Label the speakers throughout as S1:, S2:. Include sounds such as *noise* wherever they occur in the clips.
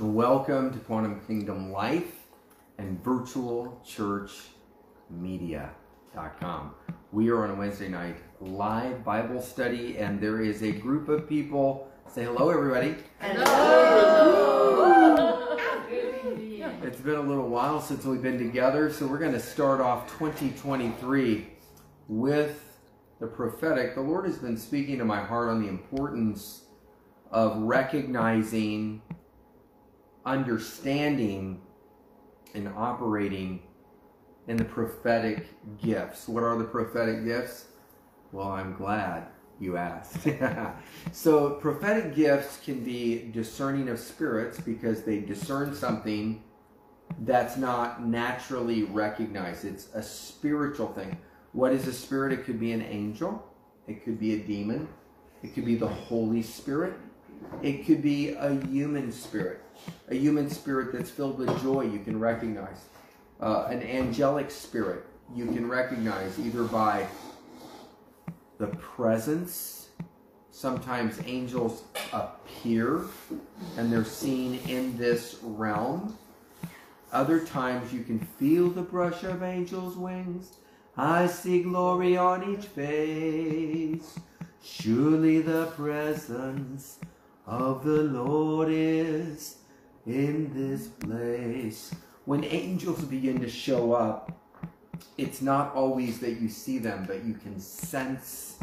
S1: Welcome to Quantum Kingdom Life and Virtual Church Media.com. We are on a Wednesday night live Bible study, and there is a group of people. Say hello, everybody.
S2: Hello. *laughs*
S1: It's been a little while since we've been together, so we're going to start off 2023 with the prophetic. The Lord has been speaking to my heart on the importance of recognizing, understanding, and operating in the prophetic gifts. What are the prophetic gifts? Well, I'm glad you asked. *laughs* so, prophetic gifts can be discerning of spirits because they discern something that's not naturally recognized. It's a spiritual thing. What is a spirit? It could be an angel, it could be a demon, it could be the Holy Spirit, it could be a human spirit, a human spirit that's filled with joy you can recognize, uh, an angelic spirit you can recognize either by the presence. Sometimes angels appear and they're seen in this realm. Other times you can feel the brush of angels' wings. I see glory on each face. Surely the presence of the Lord is in this place. When angels begin to show up, it's not always that you see them, but you can sense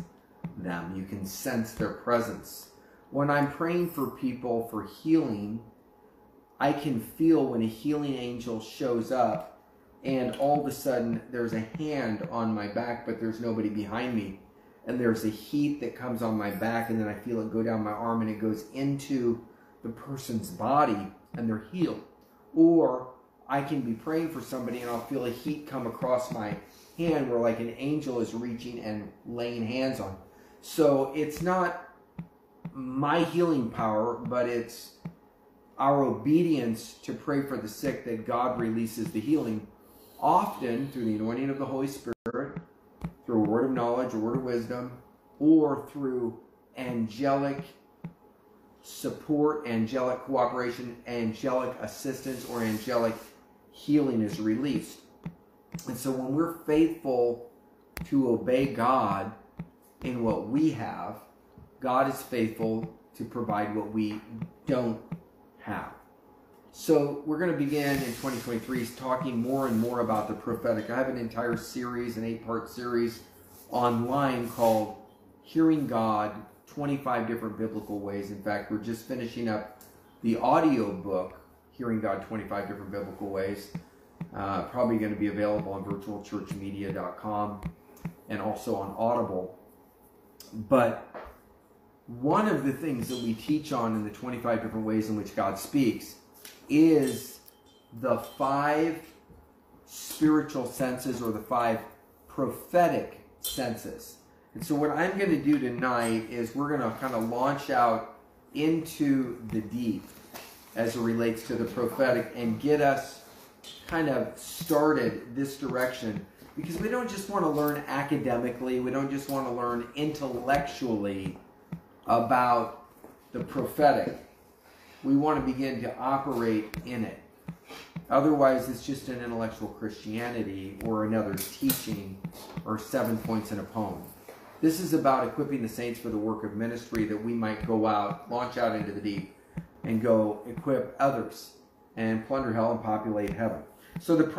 S1: them. You can sense their presence. When I'm praying for people for healing, I can feel when a healing angel shows up and all of a sudden there's a hand on my back, but there's nobody behind me. And there's a heat that comes on my back, and then I feel it go down my arm and it goes into the person's body and they're healed. Or I can be praying for somebody and I'll feel a heat come across my hand where like an angel is reaching and laying hands on. So it's not my healing power, but it's our obedience to pray for the sick that God releases the healing, often through the anointing of the Holy Spirit, through a word of knowledge, a word of wisdom, or through angelic support, angelic cooperation, angelic assistance, or angelic healing is released. And so when we're faithful to obey God in what we have, God is faithful to provide what we don't have. So we're going to begin in 2023 talking more and more about the prophetic. I have an entire series, an eight-part series online called Hearing God 25 different biblical ways. In fact, we're just finishing up the audio book Hearing God 25 Different Biblical Ways. Uh, probably going to be available on virtualchurchmedia.com and also on Audible. But one of the things that we teach on in the 25 different ways in which God speaks is the five spiritual senses or the five prophetic senses. And so, what I'm going to do tonight is we're going to kind of launch out into the deep as it relates to the prophetic and get us kind of started this direction because we don't just want to learn academically, we don't just want to learn intellectually about the prophetic. We want to begin to operate in it. Otherwise, it's just an intellectual Christianity or another teaching or seven points in a poem. This is about equipping the saints for the work of ministry that we might go out, launch out into the deep, and go equip others and plunder hell and populate heaven. So the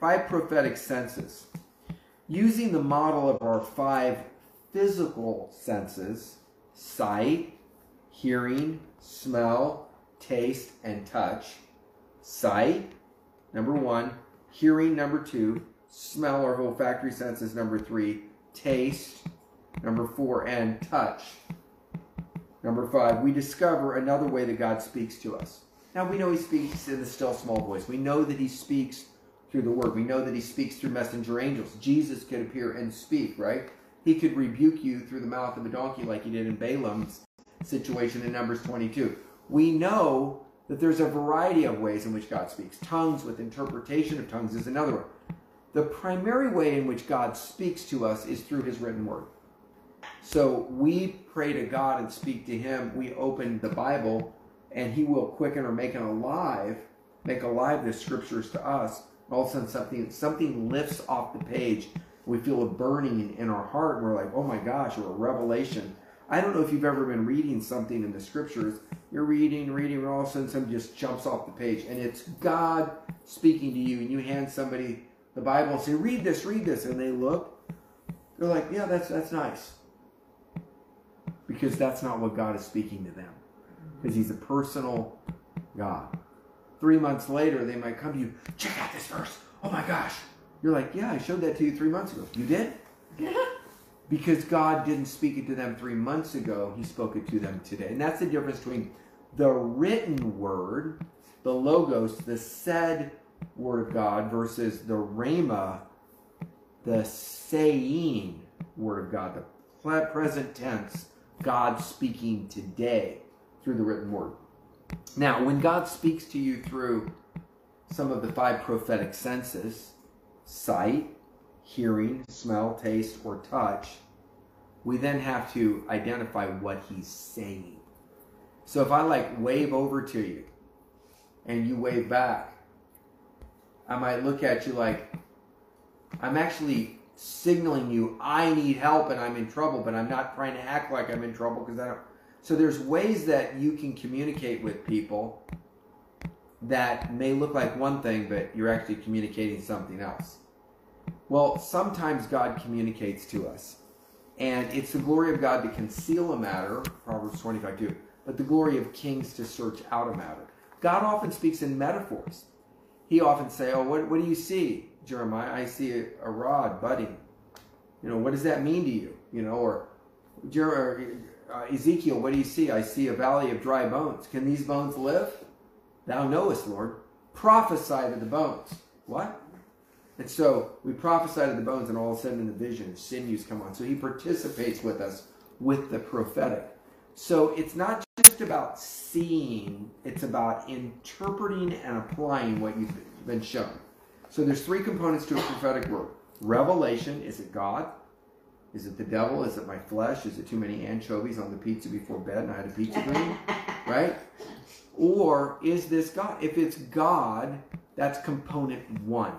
S1: five prophetic senses, using the model of our five physical senses, sight, hearing, smell, taste, and touch. Sight, number one. Hearing, number two. Smell or olfactory senses, number three. Taste, number four. And touch, number five. We discover another way that God speaks to us. Now we know he speaks in the still small voice. We know that he speaks through the word. We know that he speaks through messenger angels. Jesus could appear and speak, right? He could rebuke you through the mouth of a donkey like he did in Balaam's situation in Numbers 22. We know that there's a variety of ways in which God speaks. Tongues with interpretation of tongues is another one. The primary way in which God speaks to us is through his written word. So we pray to God and speak to him. We open the Bible and He will quicken or make it alive, make alive the scriptures to us. All of a sudden, something something lifts off the page. We feel a burning in our heart, and we're like, "Oh my gosh!" or a revelation. I don't know if you've ever been reading something in the scriptures. You're reading, reading, and all of a sudden something just jumps off the page, and it's God speaking to you, and you hand somebody the Bible and say, "Read this, read this," and they look. They're like, "Yeah, that's that's nice," because that's not what God is speaking to them, because He's a personal God. Three months later, they might come to you, check out this verse. Oh my gosh. You're like, yeah, I showed that to you three months ago. You did? *laughs* because God didn't speak it to them three months ago, He spoke it to them today. And that's the difference between the written word, the logos, the said word of God, versus the rhema, the saying word of God, the present tense, God speaking today through the written word. Now, when God speaks to you through some of the five prophetic senses sight, hearing, smell, taste, or touch we then have to identify what he's saying. So if I like wave over to you and you wave back, I might look at you like I'm actually signaling you I need help and I'm in trouble, but I'm not trying to act like I'm in trouble because I don't. So there's ways that you can communicate with people that may look like one thing, but you're actually communicating something else. Well, sometimes God communicates to us. And it's the glory of God to conceal a matter, Proverbs 25 2, but the glory of kings to search out a matter. God often speaks in metaphors. He often say, Oh, what, what do you see, Jeremiah? I see a, rod budding. You know, what does that mean to you? You know, or, or uh, Ezekiel, what do you see? I see a valley of dry bones. Can these bones live? Thou knowest, Lord. Prophesy to the bones. What? And so we prophesy to the bones, and all of a sudden in the vision, sinews come on. So he participates with us with the prophetic. So it's not just about seeing, it's about interpreting and applying what you've been shown. So there's three components to a prophetic word. Revelation, is it God? Is it the devil? Is it my flesh? Is it too many anchovies on the pizza before bed and I had a pizza dream? *laughs* right? Or is this God? If it's God, that's component one.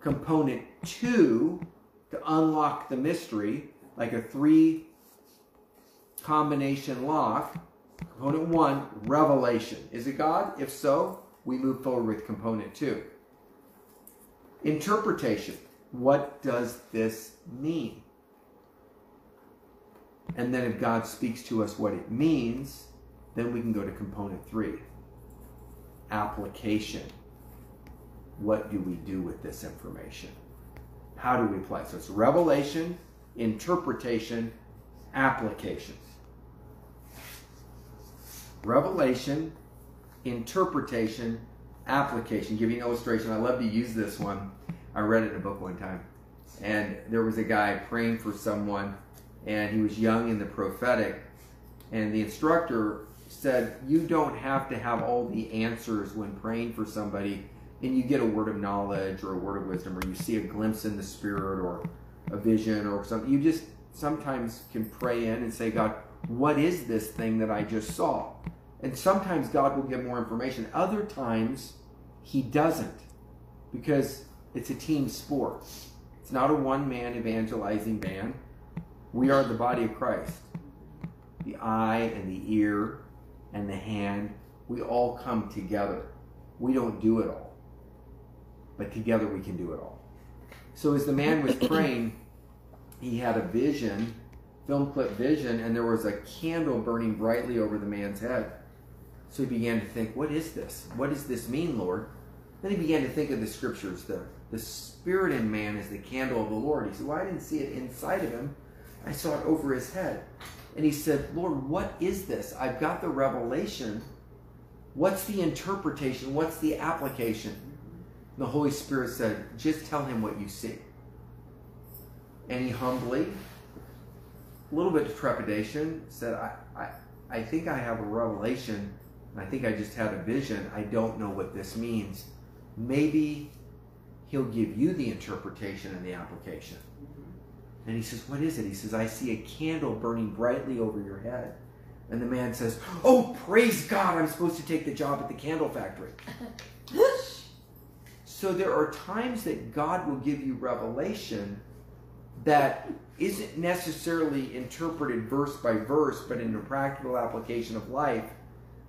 S1: Component two, to unlock the mystery, like a three combination lock. Component one, revelation. Is it God? If so, we move forward with component two. Interpretation. What does this mean? And then if God speaks to us what it means, then we can go to component three application what do we do with this information? How do we apply? So it's revelation, interpretation, application. Revelation, interpretation, application. An illustration. I love to use this one. I read it in a book one time. And there was a guy praying for someone, and he was young in the prophetic. And the instructor said, You don't have to have all the answers when praying for somebody and you get a word of knowledge or a word of wisdom or you see a glimpse in the spirit or a vision or something you just sometimes can pray in and say god what is this thing that i just saw and sometimes god will give more information. Other times he doesn't. Because it's a team sport. It's not a one man evangelizing band. We are the body of christ. The eye and the ear and the hand we all come together. We don't do it all. But together we can do it all. So as the man was praying, he had a vision, film clip vision, and there was a candle burning brightly over the man's head. So he began to think, what is this? What does this mean, Lord? Then he began to think of the scriptures. The, the spirit in man is the candle of the Lord. He said, Well, I didn't see it inside of him. I saw it over his head. And he said, Lord, what is this? I've got the revelation. What's the interpretation? What's the application? the Holy Spirit said, just tell him what you see. And he humbly, a little bit of trepidation, said, I, I, I think I have a revelation. I think I just had a vision. I don't know what this means. Maybe he'll give you the interpretation and the application. And he says, What is it? He says, I see a candle burning brightly over your head. And the man says, Oh, praise God, I'm supposed to take the job at the candle factory. *laughs* so there are times that God will give you revelation that isn't necessarily interpreted verse by verse, but in a practical application of life,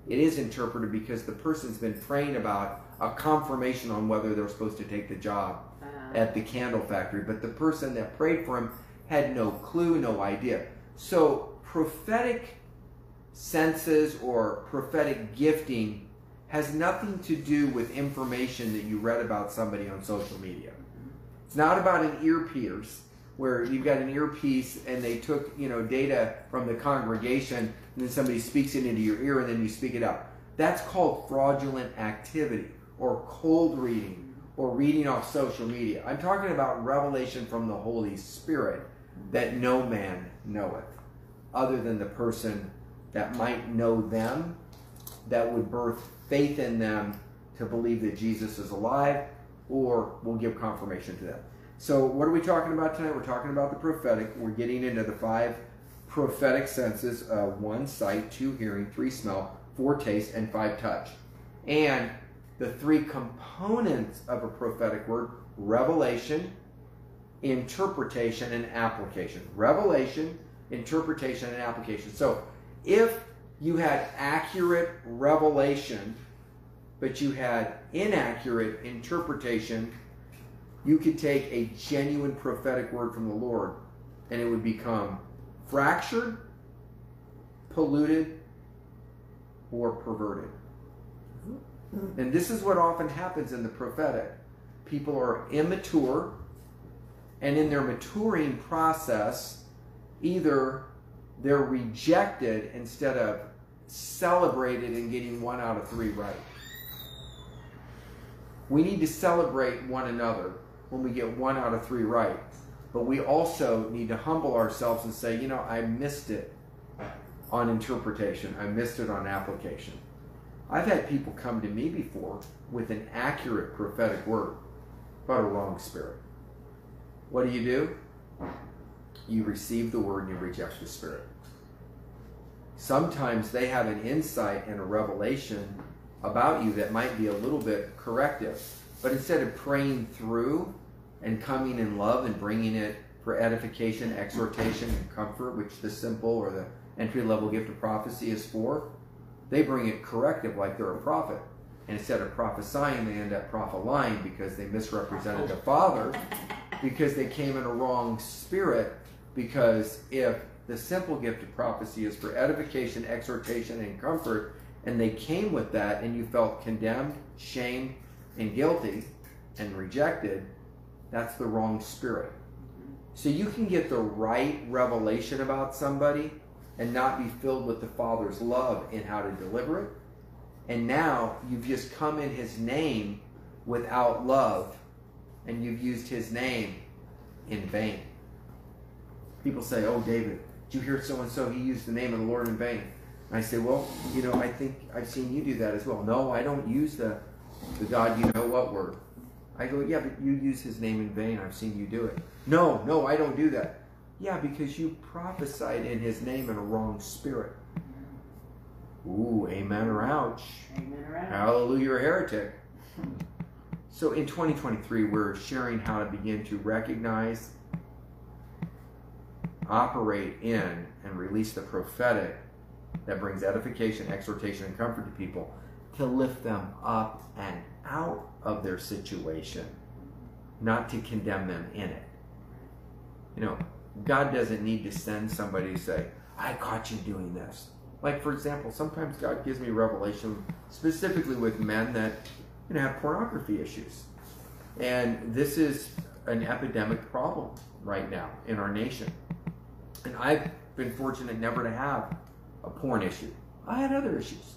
S1: it is interpreted because the person's been praying about a confirmation on whether they're supposed to take the job
S2: Uh,
S1: at the candle factory. But the person that prayed for him had no clue, no idea. So prophetic senses or prophetic gifting has nothing to do with information that you read about somebody on social media. It's not about an earpiece where you've got an earpiece and they took, you know, data from the congregation and then somebody speaks it into your ear and then you speak it out. That's called fraudulent activity or cold reading or reading off social media. I'm talking about revelation from the Holy Spirit that no man knoweth, other than the person that might know them, that would birth faith in them to believe that Jesus is alive, or will give confirmation to them. So, what are we talking about tonight? We're talking about the prophetic. We're getting into the five prophetic senses uh, one sight, two hearing, three smell, four taste, and five touch. And the three components of a prophetic word revelation, interpretation, and application. Revelation, interpretation, and application. So, if you had accurate revelation, but you had inaccurate interpretation, you could take a genuine prophetic word from the Lord and it would become fractured, polluted, or perverted. Mm-hmm. And this is what often happens in the prophetic. People are immature, and in their maturing process, either they're rejected instead of celebrated and getting one out of three right. We need to celebrate one another when we get one out of three right. But we also need to humble ourselves and say, you know, I missed it on interpretation, I missed it on application. I've had people come to me before with an accurate prophetic word, but a wrong spirit. What do you do? You receive the word and you reject the spirit. Sometimes they have an insight and a revelation about you that might be a little bit corrective. But instead of praying through and coming in love and bringing it for edification, exhortation, and comfort, which the simple or the entry level gift of prophecy is for, they bring it corrective like they're a prophet. And instead of prophesying, they end up prophesying because they misrepresented the Father, because they came in a wrong spirit. Because if the simple gift of prophecy is for edification, exhortation, and comfort, and they came with that, and you felt condemned, shamed, and guilty, and rejected, that's the wrong spirit. So you can get the right revelation about somebody and not be filled with the Father's love in how to deliver it. And now you've just come in His name without love, and you've used His name in vain. People say, Oh, David, did you hear so and so? He used the name of the Lord in vain. And I say, Well, you know, I think I've seen you do that as well. No, I don't use the, the God you know what word. I go, Yeah, but you use His name in vain. I've seen you do it. No, no, I don't do that. Yeah, because you prophesied in his name in a wrong spirit. Ooh, amen or ouch.
S2: Amen or ouch.
S1: Hallelujah, heretic. *laughs* So in 2023, we're sharing how to begin to recognize, operate in, and release the prophetic that brings edification, exhortation, and comfort to people to lift them up and out of their situation, not to condemn them in it. You know, God doesn't need to send somebody to say, I caught you doing this. Like, for example, sometimes God gives me revelation specifically with men that you know, have pornography issues. And this is an epidemic problem right now in our nation. And I've been fortunate never to have a porn issue. I had other issues,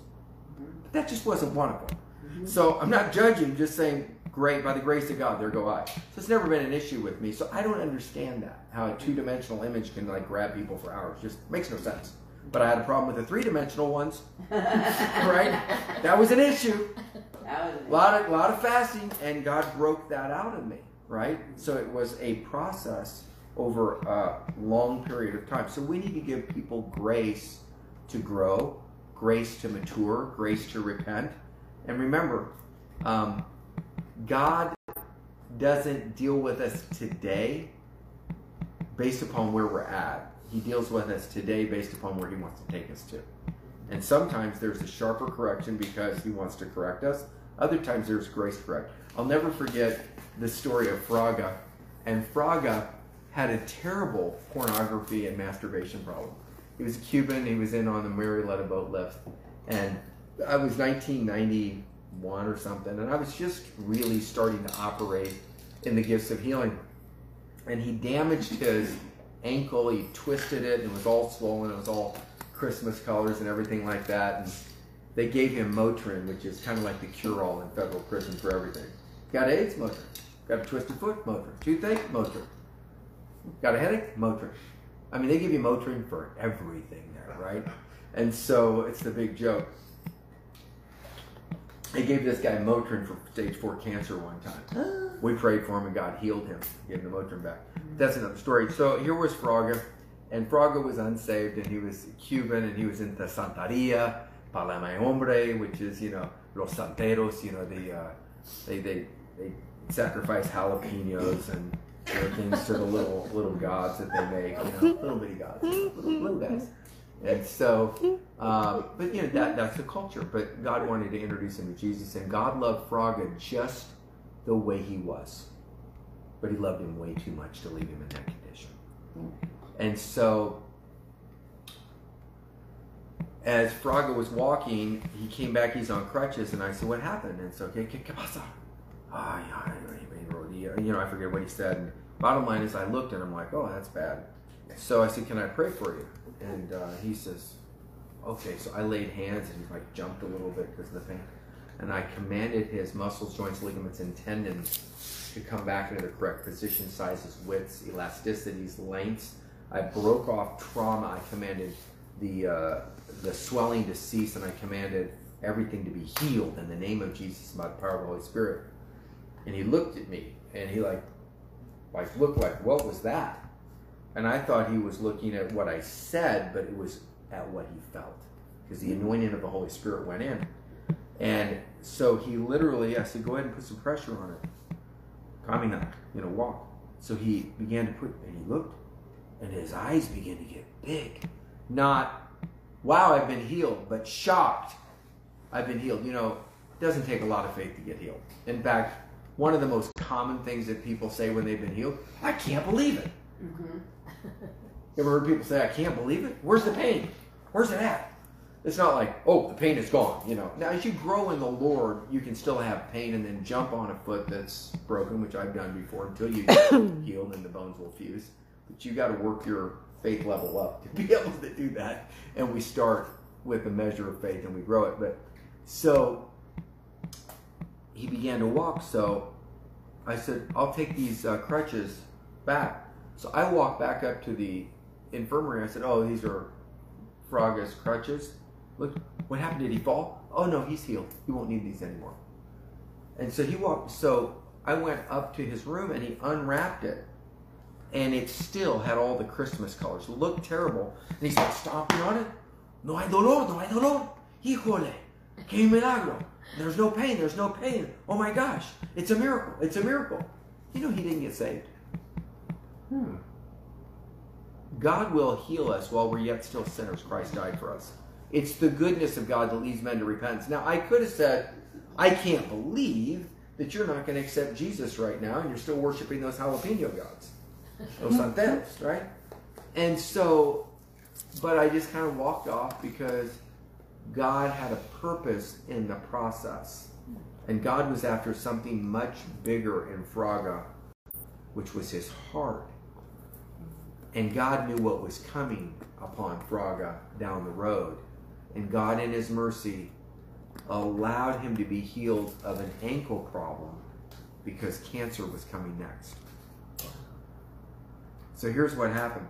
S1: but that just wasn't one of them. So I'm not judging, just saying, great, by the grace of God, there go I. So it's never been an issue with me. So I don't understand that, how a two dimensional image can like grab people for hours. Just makes no sense. But I had a problem with the three dimensional ones, *laughs* right? That was an issue.
S2: That was
S1: A lot of, lot of fasting, and God broke that out of me, right? So it was a process over a long period of time. So we need to give people grace to grow, grace to mature, grace to repent. And remember, um, God doesn't deal with us today based upon where we're at. He deals with us today based upon where He wants to take us to. And sometimes there's a sharper correction because He wants to correct us. Other times there's grace correct. I'll never forget the story of Fraga. And Fraga had a terrible pornography and masturbation problem. He was a Cuban. He was in on the Mariel boat lift. And I was 1991 or something. And I was just really starting to operate in the gifts of healing. And he damaged his ankle. He twisted it. And it was all swollen. It was all Christmas colors and everything like that. And they gave him Motrin, which is kind of like the cure-all in federal prison for everything. Got AIDS? Motrin. Got a twisted foot? Motrin. Toothache? Motrin. Got a headache? Motrin. I mean, they give you Motrin for everything there, right? And so it's the big joke. They gave this guy Motrin for stage four cancer one time. *gasps* We prayed for him and God healed him, gave him the Motrin back. That's another story. So here was Fraga, and Fraga was unsaved, and he was Cuban, and he was in the Santeria, Palo Mayombe, which is, you know, Los Santeros, you know, the, uh, they, they, they sacrifice jalapenos and things to the little little gods that they make, you know, little bitty gods, little, little guys. And so, uh, *laughs* but you know that that's the culture. But God wanted to introduce him to Jesus, and God loved Fraga just the way he was, but He loved him way too much to leave him in that condition. And so, as Fraga was walking, he came back. He's on crutches, and I said, "What happened?" And so, ¿qué, qué pasa? Ah, yeah, you know, I forget what he said. And bottom line is, I looked and I'm like, "Oh, that's bad." So I said, "Can I pray for you?" And uh, he says, "Okay." So I laid hands, and he like jumped a little bit because of the pain, and I commanded his muscles, joints, ligaments, and tendons to come back into the correct position, sizes, widths, elasticities, lengths. I broke off trauma. I commanded the uh, the swelling to cease, and I commanded everything to be healed in the name of Jesus by the power of the Holy Spirit. And he looked at me, and he like, like looked like, what was that? And I thought he was looking at what I said, but it was at what he felt, because the anointing of the Holy Spirit went in. And so he literally, I said, go ahead and put some pressure on it. Kamina, you know, walk. So he began to put, and he looked, and his eyes began to get big. Not, wow, I've been healed, but shocked, I've been healed. You know, it doesn't take a lot of faith to get healed. In fact, one of the most common things that people say when they've been healed, I can't believe it. Mm-hmm. you *laughs* ever heard people say, I can't believe it? Where's the pain? Where's it at? It's not like, oh, the pain is gone, you know. Now, as you grow in the Lord, you can still have pain and then jump on a foot that's broken, which I've done before, until you *coughs* heal and the bones will fuse. But you got to work your faith level up to be *laughs* able to do that. And we start with a measure of faith and we grow it. But so he began to walk. So I said, I'll take these uh, crutches back. So I walked back up to the infirmary. And I said, Oh, these are Fraga's crutches. Look, what happened? Did he fall? Oh, no, he's healed. He won't need these anymore. And so he walked. So I went up to his room and he unwrapped it. And it still had all the Christmas colors. It looked terrible. And he started stomping on it. No hay dolor, no hay dolor. Híjole, que milagro. There's no pain. There's no pain. Oh my gosh. It's a miracle. It's a miracle. You know, he didn't get saved. Hmm. God will heal us while we're yet still sinners. Christ died for us. It's the goodness of God that leads men to repentance. Now, I could have said, I can't believe that you're not going to accept Jesus right now and you're still worshiping those jalapeno gods, those *laughs* santeros, right? And so, but I just kind of walked off because God had a purpose in the process. And God was after something much bigger in Fraga, which was his heart. And God knew what was coming upon Fraga down the road. And God, in his mercy, allowed him to be healed of an ankle problem because cancer was coming next. So here's what happened.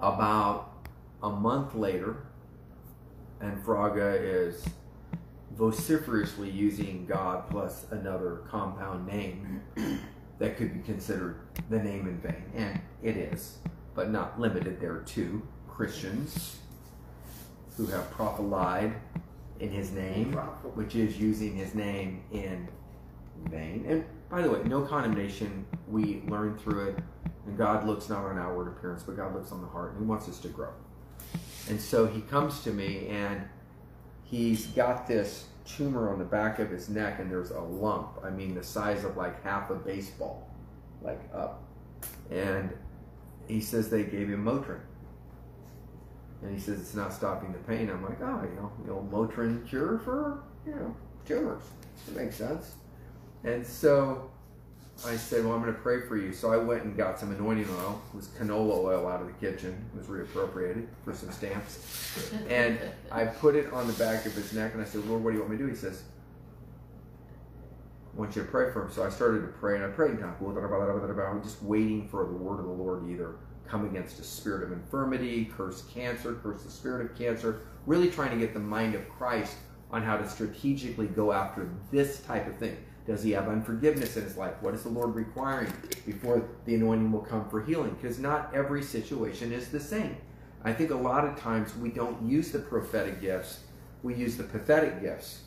S1: About a month later, and Fraga is vociferously using God plus another compound name that could be considered the name in vain, and it is, but not limited there to Christians who have prophelied in his name, which is using his name in vain. And by the way, no condemnation. We learn through it, and God looks not on outward appearance, but God looks on the heart, and He wants us to grow. And so He comes to me, and he's got this tumor on the back of his neck, and there's a lump. I mean, the size of like half a baseball, like up. And he says they gave him Motrin. And he says it's not stopping the pain. I'm like, oh, you know, the old Motrin cure for, you know, tumors. It makes sense. And so I said, well, I'm going to pray for you. So I went and got some anointing oil. It was canola oil out of the kitchen. It was reappropriated for some stamps. And I put it on the back of his neck and I said, Lord, what do you want me to do? He says, I want you to pray for him. So I started to pray and I prayed in tongues. I'm just waiting for the word of the Lord to either come against a spirit of infirmity, curse cancer, curse the spirit of cancer, really trying to get the mind of Christ on how to strategically go after this type of thing. Does he have unforgiveness in his life? What is the Lord requiring before the anointing will come for healing? Because not every situation is the same. I think a lot of times we don't use the prophetic gifts, we use the pathetic gifts.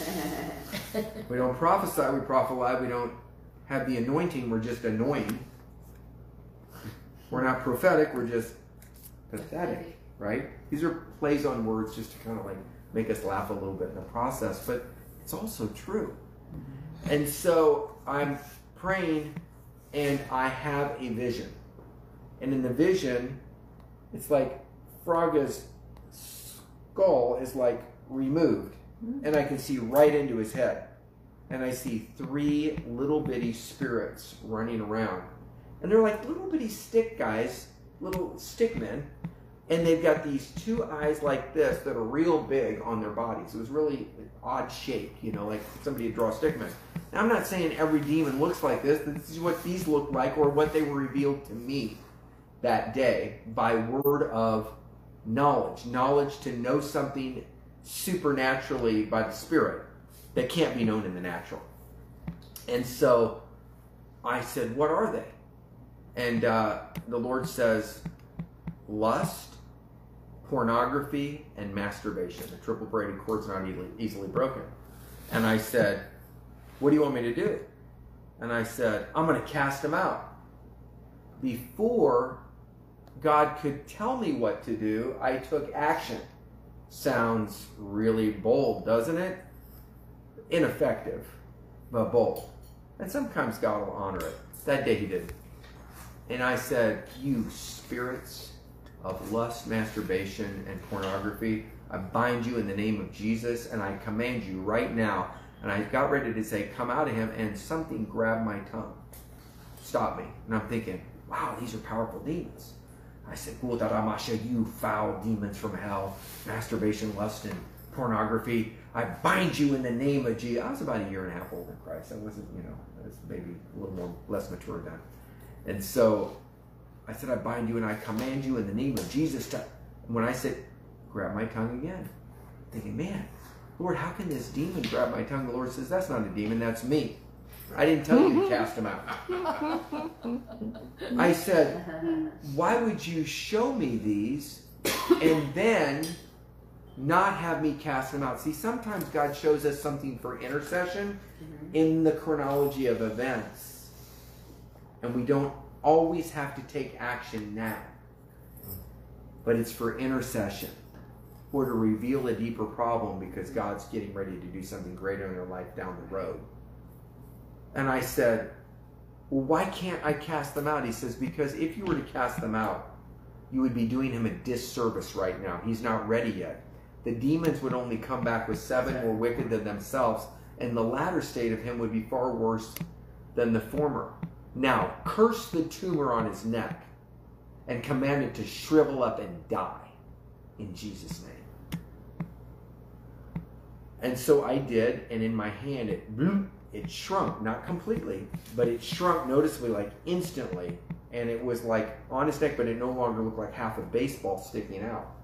S1: *laughs* we don't prophesy, we prophesy, we don't have the anointing, we're just annoying. We're not prophetic, we're just pathetic, right? These are plays on words just to kind of like make us laugh a little bit in the process. But it's also true. And so I'm praying and I have a vision. And in the vision, it's like Fraga's skull is like removed. Mm-hmm. And I can see right into his head. And I see three little bitty spirits running around. And they're like little bitty stick guys, little stick men and they've got these two eyes like this that are real big on their bodies. It was really odd shape, you know, like somebody would draw a stickman. Now, I'm not saying every demon looks like this. This is what these look like, or what they were revealed to me that day by word of knowledge. Knowledge to know something supernaturally by the Spirit that can't be known in the natural. And so I said, What are they? And uh, the Lord says, Lust, pornography and masturbation. The triple braided cord's not easily, easily broken. And I said, What do you want me to do? And I said, I'm going to cast them out. Before God could tell me what to do, I took action. Sounds really bold, doesn't it? Ineffective, but bold. And sometimes God will honor it. That day he did. And I said, You spirits of lust, masturbation, and pornography. I bind you in the name of Jesus, and I command you right now. And I got ready to say, Come out of him, and something grabbed my tongue. Stop me. And I'm thinking, Wow, these are powerful demons. I said, You foul demons from hell, masturbation, lust, and pornography. I bind you in the name of Jesus. I was about a year and a half old in Christ. I wasn't, you know, I was maybe a little more less mature then. And so I said, I bind you and I command you in the name of Jesus. To... When I said, grab my tongue again, thinking, man, Lord, how can this demon grab my tongue? The Lord says, that's not a demon, that's me. I didn't tell you to *laughs* cast him out. I said, why would you show me these and then not have me cast them out? See, sometimes God shows us something for intercession in the chronology of events, and we don't always have to take action now, but it's for intercession or to reveal a deeper problem because God's getting ready to do something greater in their life down the road. And I said, Well, why can't I cast them out? He says, Because if you were to cast them out, you would be doing him a disservice right now. He's not ready yet. The demons would only come back with seven more wicked than themselves, and the latter state of him would be far worse than the former. Now, curse the tumor on his neck and command it to shrivel up and die in Jesus' name. And so I did, and in my hand it it shrunk, not completely, but it shrunk noticeably, like instantly, and it was like on his neck, but it no longer looked like half a baseball sticking out.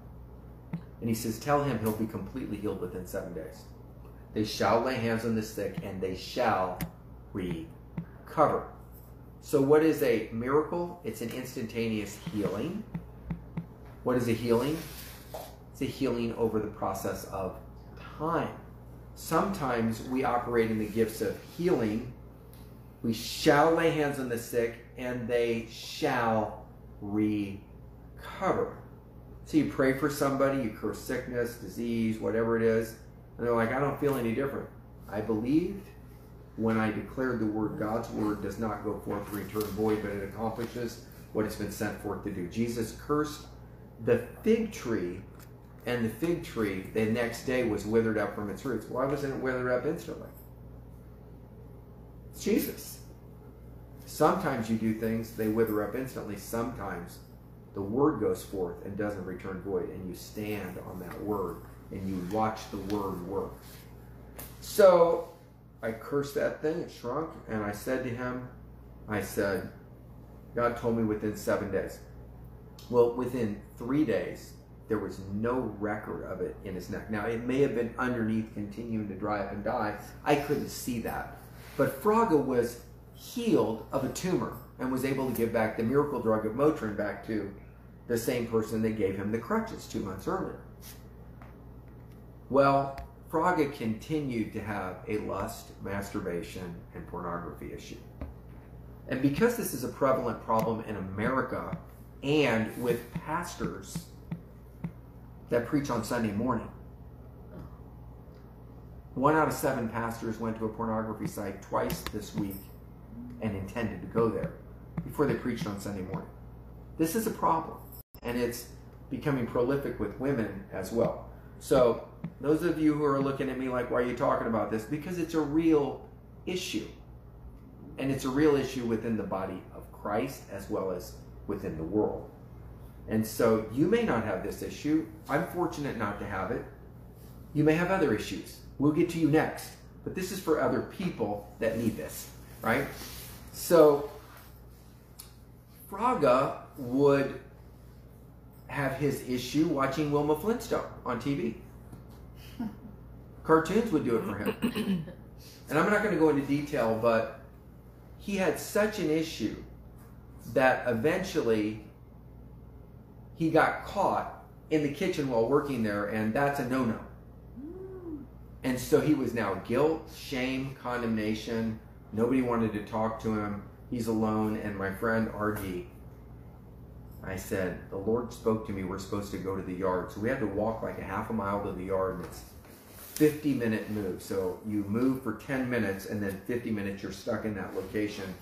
S1: And he says, Tell him he'll be completely healed within seven days. They shall lay hands on the sick, and they shall recover. So, what is a miracle? It's an instantaneous healing. What is a healing? It's a healing over the process of time. Sometimes we operate in the gifts of healing. We shall lay hands on the sick and they shall recover. So you pray for somebody, you curse sickness, disease, whatever it is, and they're like, I don't feel any different. I believed when I declared the word, God's word does not go forth return void, but it accomplishes what it's been sent forth to do. Jesus cursed the fig tree, and the fig tree the next day was withered up from its roots. Why wasn't it withered up instantly? It's Jesus. Sometimes you do things, they wither up instantly. Sometimes the word goes forth and doesn't return void, and you stand on that word and you watch the word work. So I cursed that thing, it shrunk, and I said to him, I said, God told me within seven days. Well, within three days, there was no record of it in his neck. Now, it may have been underneath, continuing to dry up and die. I couldn't see that. But Fraga was healed of a tumor and was able to give back the miracle drug of Motrin back to the same person that gave him the crutches two months earlier. Well, Fraga continued to have a lust, masturbation, and pornography issue. And because this is a prevalent problem in America and with pastors that preach on Sunday morning, one out of seven pastors went to a pornography site twice this week and intended to go there before they preached on Sunday morning. This is a problem, and it's becoming prolific with women as well. So, those of you who are looking at me like, why are you talking about this? Because it's a real issue. And it's a real issue within the body of Christ as well as within the world. And so you may not have this issue. I'm fortunate not to have it. You may have other issues. We'll get to you next. But this is for other people that need this, right? So Fraga would have his issue watching Wilma Flintstone on TV. Cartoons would do it for him. *clears throat* and I'm not going to go into detail, but he had such an issue that eventually he got caught in the kitchen while working there, and that's a no no. And so he was now guilt, shame, condemnation. Nobody wanted to talk to him. He's alone. And my friend RD, I said, The Lord spoke to me. We're supposed to go to the yard. So we had to walk like a half a mile to the yard, and it's 50 minute move. So you move for 10 minutes, and then 50 minutes you're stuck in that location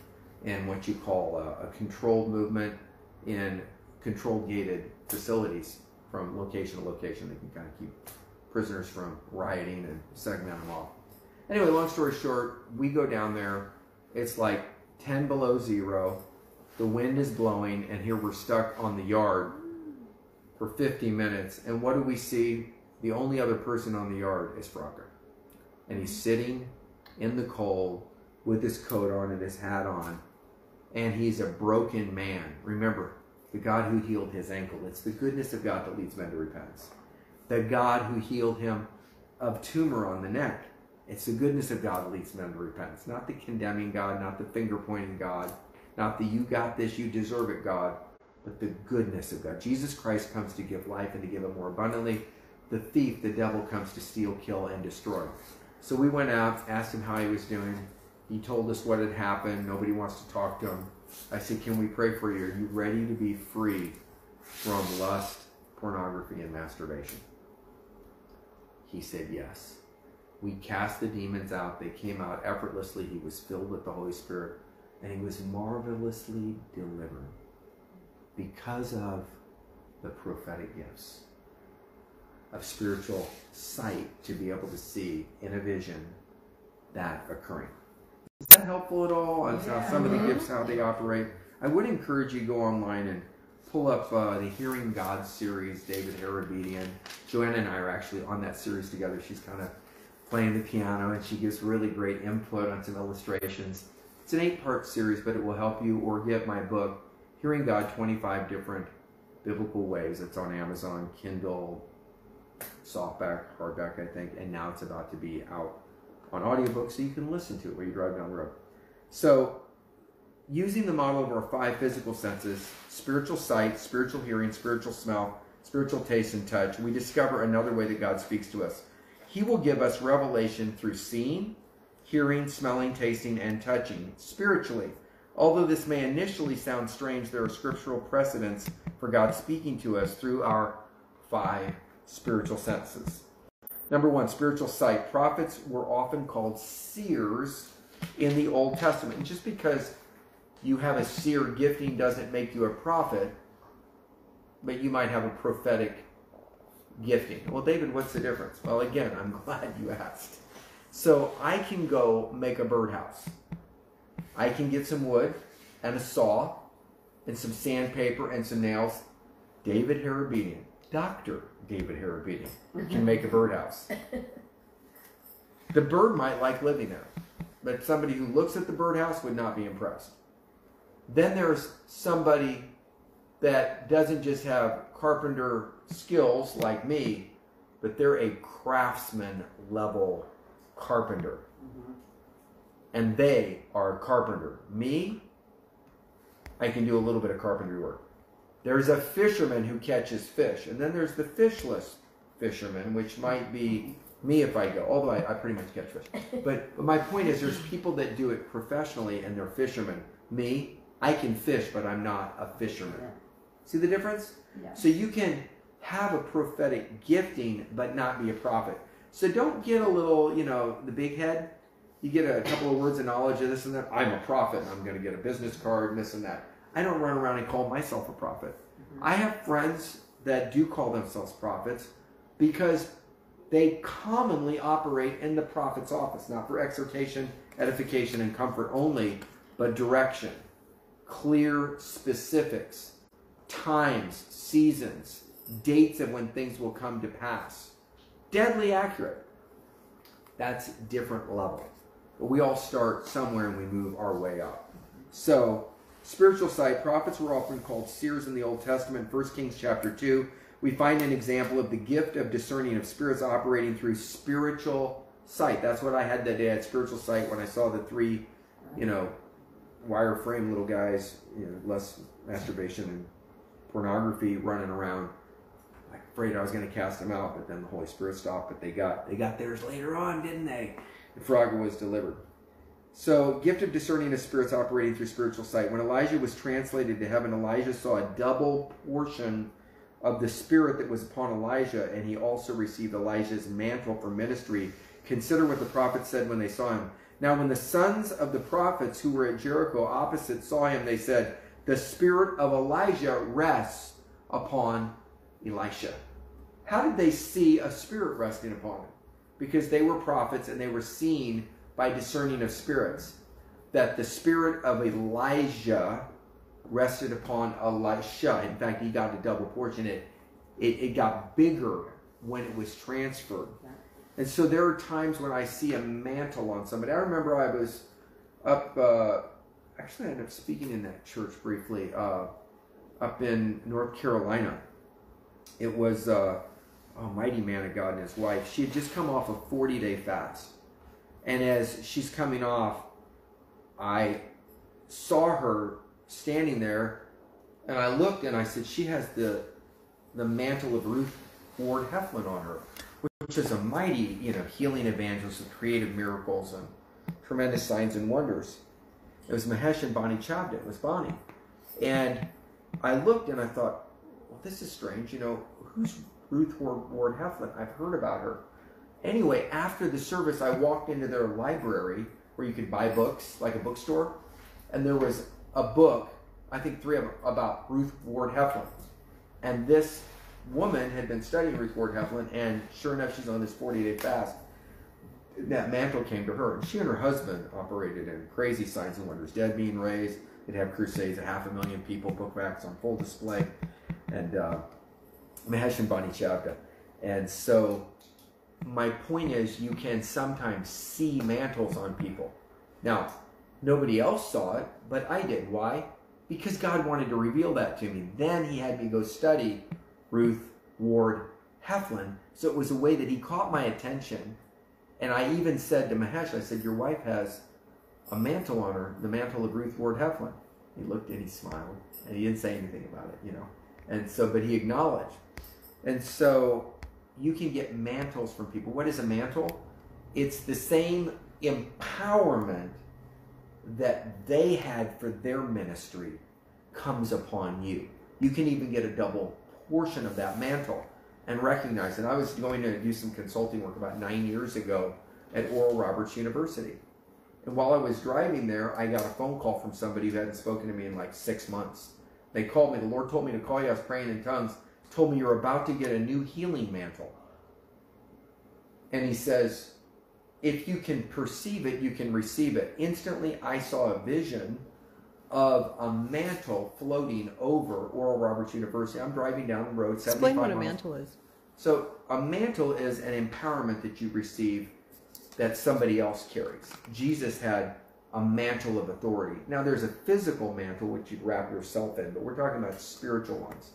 S1: in what you call a, a controlled movement in controlled gated facilities from location to location. They can kind of keep prisoners from rioting and segment them off. Anyway, long story short, we go down there. It's like 10 below zero. The wind is blowing, and here we're stuck on the yard for 50 minutes. And what do we see? The only other person on the yard is Fraga. And he's sitting in the cold with his coat on and his hat on. And he's a broken man. Remember, the God who healed his ankle. It's the goodness of God that leads men to repentance the God who healed him of tumor on the neck. It's the goodness of God that leads men to repentance, not the condemning God, not the finger pointing God, not the you got this, you deserve it God, but the goodness of God. Jesus Christ comes to give life and to give it more abundantly. The thief, the devil, comes to steal, kill, and destroy. So we went out, asked him how he was doing. He told us what had happened. Nobody wants to talk to him. I said, Can we pray for you? Are you ready to be free from lust, pornography, and masturbation? He said yes. We cast the demons out. They came out effortlessly. He was filled with the Holy Spirit and he was marvelously delivered because of the prophetic gifts of spiritual sight to be able to see in a vision that occurring. Is that helpful at all on yeah. some of the gifts, how they operate? I would encourage you to go online and pull up uh, the Hearing God series, David Arabedian. Joanna and I are actually on that series together. She's kind of playing the piano and she gives really great input on some illustrations. It's an eight part series, but it will help you or get my book, Hearing God 25 Different Biblical Ways. It's on Amazon, Kindle, softback, hardback, I think, and now it's about to be out on audiobook so you can listen to it while you drive down the road. So using the model of our five physical senses spiritual sight, spiritual hearing, spiritual smell, spiritual taste and touch, we discover another way that God speaks to us. He will give us revelation through seeing, hearing, smelling, tasting, and touching spiritually. Although this may initially sound strange, there are scriptural precedents for God speaking to us through our five spiritual senses. Number one, spiritual sight. Prophets were often called seers in the Old Testament. And just because you have a seer gifting doesn't make you a prophet, but you might have a prophetic gifting. Well, David, what's the difference? Well, again, I'm *laughs* glad you asked. So I can go make a birdhouse. I can get some wood and a saw and some sandpaper and some nails. David Harabedian, Dr. David Harabedian, can make a birdhouse. *laughs* The bird might like living there, but somebody who looks at the birdhouse would not be impressed. Then there's somebody that doesn't just have carpenter skills like me, but they're a craftsman level carpenter. Mm-hmm. And they are a carpenter. Me, I can do a little bit of carpentry work. There's a fisherman who catches fish, and then there's the fishless fisherman, which might be me if I go, although I, I pretty much catch fish. But, but my point is, there's people that do it professionally and they're fishermen. Me, I can fish, but I'm not a fisherman. See the difference? Yeah. So you can have a prophetic gifting, but not be a prophet. So don't get a little, you know, the big head. You get a couple of words of knowledge of this and that. I'm a prophet. And I'm going to get a business card, and this and that. I don't run around and call myself a prophet. Mm-hmm. I have friends that do call themselves prophets because they commonly operate in the prophet's office, not for exhortation, edification, and comfort only, but direction, clear specifics, times, seasons, dates of when things will come to pass. Deadly accurate. That's different level. But we all start somewhere and we move our way up. So, spiritual sight, prophets were often called seers in the Old Testament. 1 Kings chapter 2, we find an example of the gift of discerning of spirits operating through spiritual sight. That's what I had that day at spiritual sight when I saw the three, you know, wireframe little guys, you know, less masturbation and pornography running around. I'm afraid I was going to cast them out, but then the Holy Spirit stopped. But they got they got theirs later on, didn't they? The frog was delivered. So, gift of discerning of spirits operating through spiritual sight. When Elijah was translated to heaven, Elijah saw a double portion of the spirit that was upon Elijah, and he also received Elijah's mantle for ministry. Consider what the prophets said when they saw him. Now, when the sons of the prophets who were at Jericho opposite saw him, they said, The spirit of Elijah rests upon Elisha. How did they see a spirit resting upon him? Because they were prophets and they were seen by discerning of spirits. That the spirit of Elijah rested upon Elisha. In fact, he got a double portion. It, it, it got bigger when it was transferred. And so there are times when I see a mantle on somebody. I remember I was up, uh, actually, I ended up speaking in that church briefly, uh, up in North Carolina. It was uh, a mighty man of God and his wife. She had just come off a 40 day fast. And as she's coming off, I saw her standing there, and I looked and I said, She has the, the mantle of Ruth Ward Heflin on her which is a mighty, you know, healing evangelist of creative miracles and tremendous signs and wonders. It was Mahesh and Bonnie Chavda. It was Bonnie. And I looked and I thought, well, this is strange. You know, who's Ruth Ward Heflin? I've heard about her. Anyway, after the service, I walked into their library where you could buy books, like a bookstore, and there was a book, I think three of them, about Ruth Ward Heflin. And this woman had been studying Ruth Ward Heflin, and sure enough, she's on this 40 day fast. That mantle came to her, and she and her husband operated in crazy signs and wonders, dead being raised. They'd have crusades, a half a million people, book backs on full display, and uh, Mahesh and Bonnie Chavda. And so, my point is, you can sometimes see mantles on people. Now, nobody else saw it, but I did. Why? Because God wanted to reveal that to me. Then He had me go study Ruth Ward Heflin. So it was a way that he caught my attention. And I even said to Mahesh, I said, Your wife has a mantle on her, the mantle of Ruth Ward Heflin. He looked and he smiled, and he didn't say anything about it, you know. And so, but he acknowledged. And so you can get mantles from people. What is a mantle? It's the same empowerment that they had for their ministry comes upon you. You can even get a double portion of that mantle and recognize it. I was going to do some consulting work about nine years ago at Oral Roberts University. And while I was driving there, I got a phone call from somebody who hadn't spoken to me in like six months. They called me. The Lord told me to call you. I was praying in tongues. Told me you're about to get a new healing mantle. And he says, if you can perceive it, you can receive it. Instantly, I saw a vision of a mantle floating over Oral Roberts University. I'm driving down the road.
S2: Explain what a
S1: miles.
S2: mantle is.
S1: So, a mantle is an empowerment that you receive that somebody else carries. Jesus had a mantle of authority. Now, there's a physical mantle which you wrap yourself in, but we're talking about spiritual ones.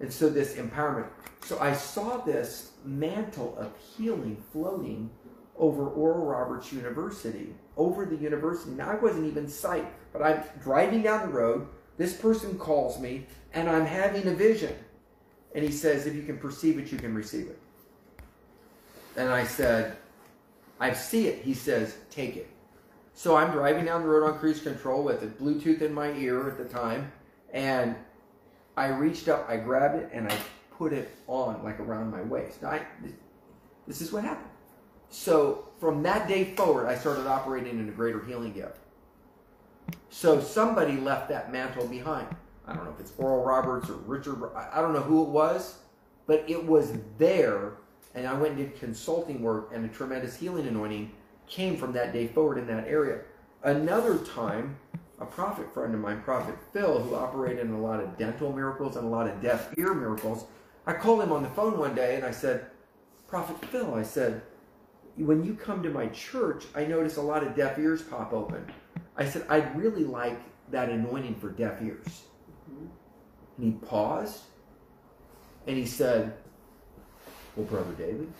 S1: And so, this empowerment. So, I saw this mantle of healing floating over Oral Roberts University, over the university. Now, I wasn't even sight, but I'm driving down the road. This person calls me, and I'm having a vision. And he says, If you can perceive it, you can receive it. And I said, I see it. He says, Take it. So I'm driving down the road on cruise control with a Bluetooth in my ear at the time, and I reached up, I grabbed it, and I put it on like around my waist. I, this is what happened. So from that day forward, I started operating in a greater healing gift. So somebody left that mantle behind. I don't know if it's Oral Roberts or Richard. I don't know who it was, but it was there. And I went and did consulting work, and a tremendous healing anointing came from that day forward in that area. Another time, a prophet friend of mine, Prophet Phil, who operated in a lot of dental miracles and a lot of deaf ear miracles, I called him on the phone one day and I said, Prophet Phil, I said, when you come to my church, I notice a lot of deaf ears pop open. I said, I'd really like that anointing for deaf ears. And he paused and he said, Well, Brother David,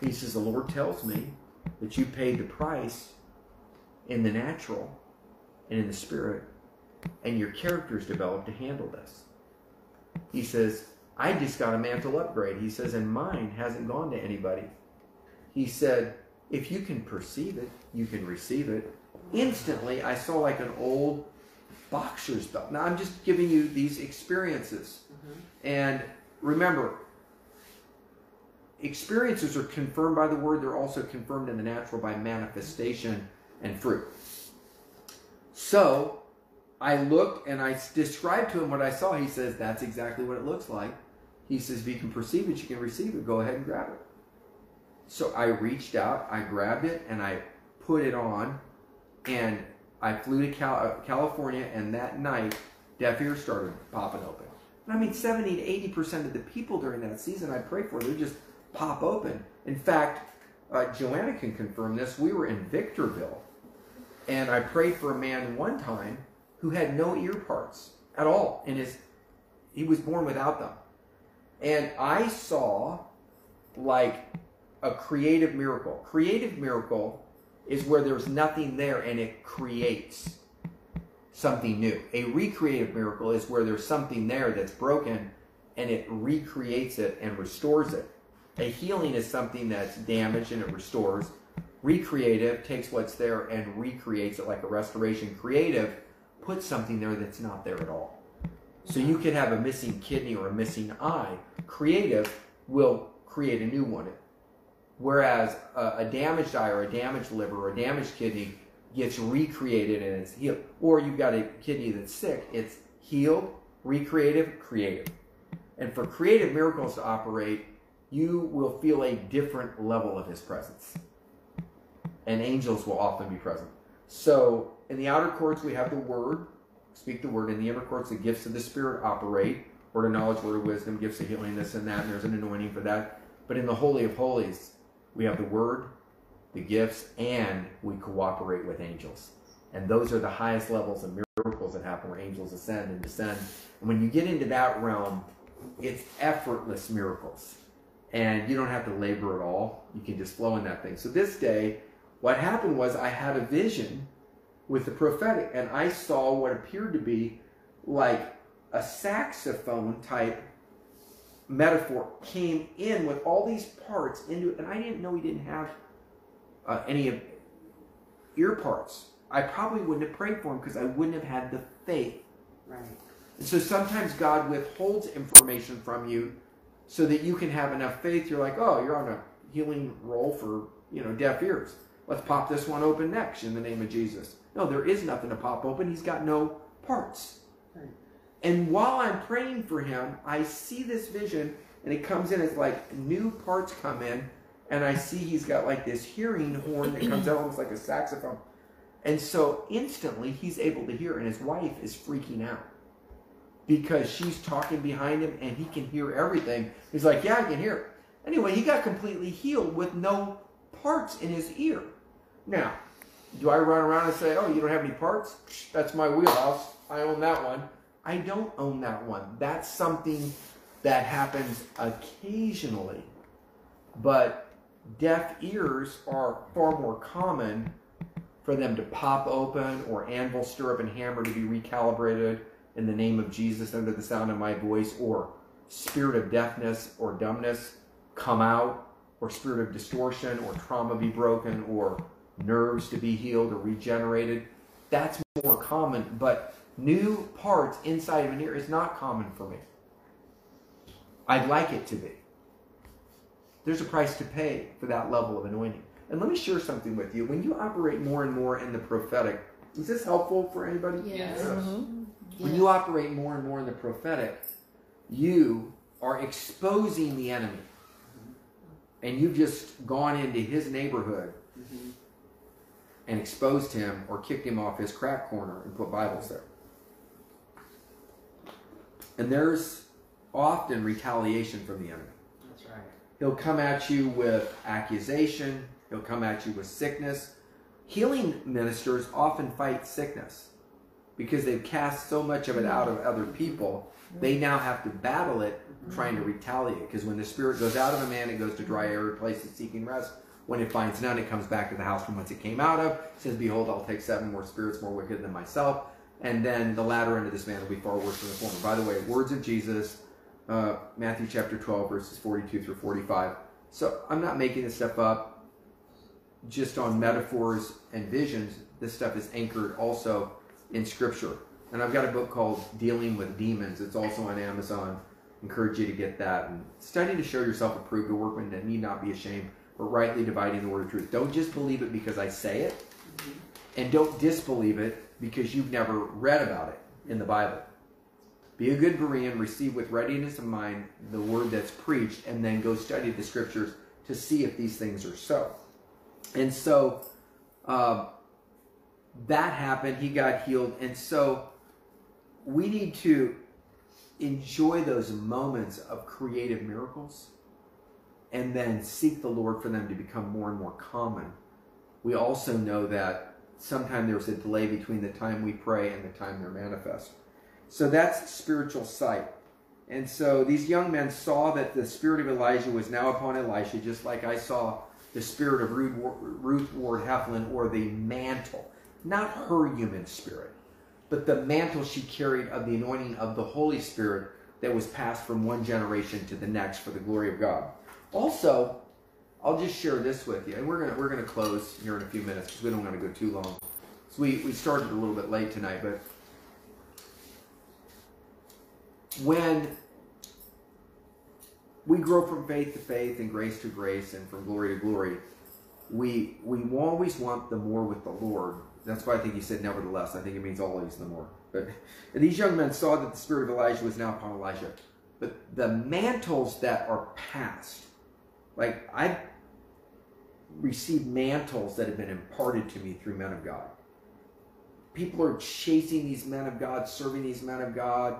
S1: he says, The Lord tells me that you paid the price in the natural and in the spirit, and your character's developed to handle this. He says, I just got a mantle upgrade. He says, and mine hasn't gone to anybody. He said, if you can perceive it, you can receive it. Instantly, I saw like an old boxer's belt. Now, I'm just giving you these experiences. Mm-hmm. And remember, experiences are confirmed by the word, they're also confirmed in the natural by manifestation and fruit. So I looked and I described to him what I saw. He says, That's exactly what it looks like. He says, If you can perceive it, you can receive it. Go ahead and grab it. So I reached out, I grabbed it, and I put it on. And I flew to Cal- California, and that night, deaf ears started popping open. And I mean, 70 to 80% of the people during that season I pray for, they just pop open. In fact, uh, Joanna can confirm this. We were in Victorville, and I prayed for a man one time who had no ear parts at all in his he was born without them. And I saw like a creative miracle. Creative miracle is where there's nothing there and it creates something new. A recreative miracle is where there's something there that's broken and it recreates it and restores it. A healing is something that's damaged and it restores. Recreative takes what's there and recreates it like a restoration. Creative puts something there that's not there at all. So you could have a missing kidney or a missing eye. Creative will create a new one. Whereas a, a damaged eye or a damaged liver or a damaged kidney gets recreated and it's healed. Or you've got a kidney that's sick, it's healed, recreative, creative. And for creative miracles to operate, you will feel a different level of his presence. And angels will often be present. So in the outer courts, we have the word, speak the word. In the inner courts, the gifts of the Spirit operate word of knowledge, word of wisdom, gifts of healing, this and that, and there's an anointing for that. But in the Holy of Holies, we have the word, the gifts, and we cooperate with angels. And those are the highest levels of miracles that happen where angels ascend and descend. And when you get into that realm, it's effortless miracles. And you don't have to labor at all. You can just flow in that thing. So this day, what happened was I had a vision with the prophetic, and I saw what appeared to be like a saxophone type metaphor came in with all these parts into it, and I didn't know he didn't have uh, any ear parts. I probably wouldn't have prayed for him because I wouldn't have had the faith.
S2: Right.
S1: And so sometimes God withholds information from you so that you can have enough faith. You're like, oh, you're on a healing roll for you know deaf ears. Let's pop this one open next in the name of Jesus. No, there is nothing to pop open. He's got no parts. And while I'm praying for him, I see this vision, and it comes in as like new parts come in, and I see he's got like this hearing horn that comes out almost like a saxophone. And so instantly he's able to hear, and his wife is freaking out because she's talking behind him and he can hear everything. He's like, Yeah, I can hear. Anyway, he got completely healed with no parts in his ear. Now, do I run around and say, Oh, you don't have any parts? That's my wheelhouse. I own that one. I don't own that one. That's something that happens occasionally. But deaf ears are far more common for them to pop open or anvil, stirrup, and hammer to be recalibrated in the name of Jesus under the sound of my voice, or spirit of deafness or dumbness come out, or spirit of distortion or trauma be broken, or nerves to be healed or regenerated. That's more common, but new parts inside of an ear is not common for me. I'd like it to be. There's a price to pay for that level of anointing. And let me share something with you. When you operate more and more in the prophetic, is this helpful for anybody?
S3: Yes.
S4: Mm-hmm.
S1: When you operate more and more in the prophetic, you are exposing the enemy. And you've just gone into his neighborhood
S2: Mhm.
S1: And exposed him or kicked him off his crack corner and put Bibles there. And there's often retaliation from the enemy.
S2: That's right.
S1: He'll come at you with accusation, he'll come at you with sickness. Healing ministers often fight sickness because they've cast so much of it out of other people. They now have to battle it trying to retaliate because when the spirit goes out of a man, it goes to dry arid places seeking rest. When it finds none, it comes back to the house from whence it came out of. It says, Behold, I'll take seven more spirits more wicked than myself. And then the latter end of this man will be far worse than the former. By the way, words of Jesus, uh, Matthew chapter 12, verses 42 through 45. So I'm not making this stuff up just on metaphors and visions. This stuff is anchored also in Scripture. And I've got a book called Dealing with Demons. It's also on Amazon. Encourage you to get that and study to show yourself approved, a workman that need not be ashamed, but rightly dividing the word of truth. Don't just believe it because I say it, and don't disbelieve it because you've never read about it in the Bible. Be a good Berean, receive with readiness of mind the word that's preached, and then go study the scriptures to see if these things are so. And so uh, that happened. He got healed. And so we need to enjoy those moments of creative miracles and then seek the Lord for them to become more and more common. We also know that sometimes there's a delay between the time we pray and the time they're manifest. So that's spiritual sight. And so these young men saw that the spirit of Elijah was now upon Elisha, just like I saw the spirit of Ruth Ward Heflin or the mantle. Not her human spirit, but the mantle she carried of the anointing of the Holy Spirit that was passed from one generation to the next for the glory of God. Also, I'll just share this with you, and we're gonna we're gonna close here in a few minutes because we don't want to go too long. So we, we started a little bit late tonight, but when we grow from faith to faith and grace to grace and from glory to glory, we we always want the more with the Lord. That's why I think he said nevertheless. I think it means always the more. But these young men saw that the spirit of Elijah was now upon Elijah. But the mantles that are passed, like I've received mantles that have been imparted to me through men of God. People are chasing these men of God, serving these men of God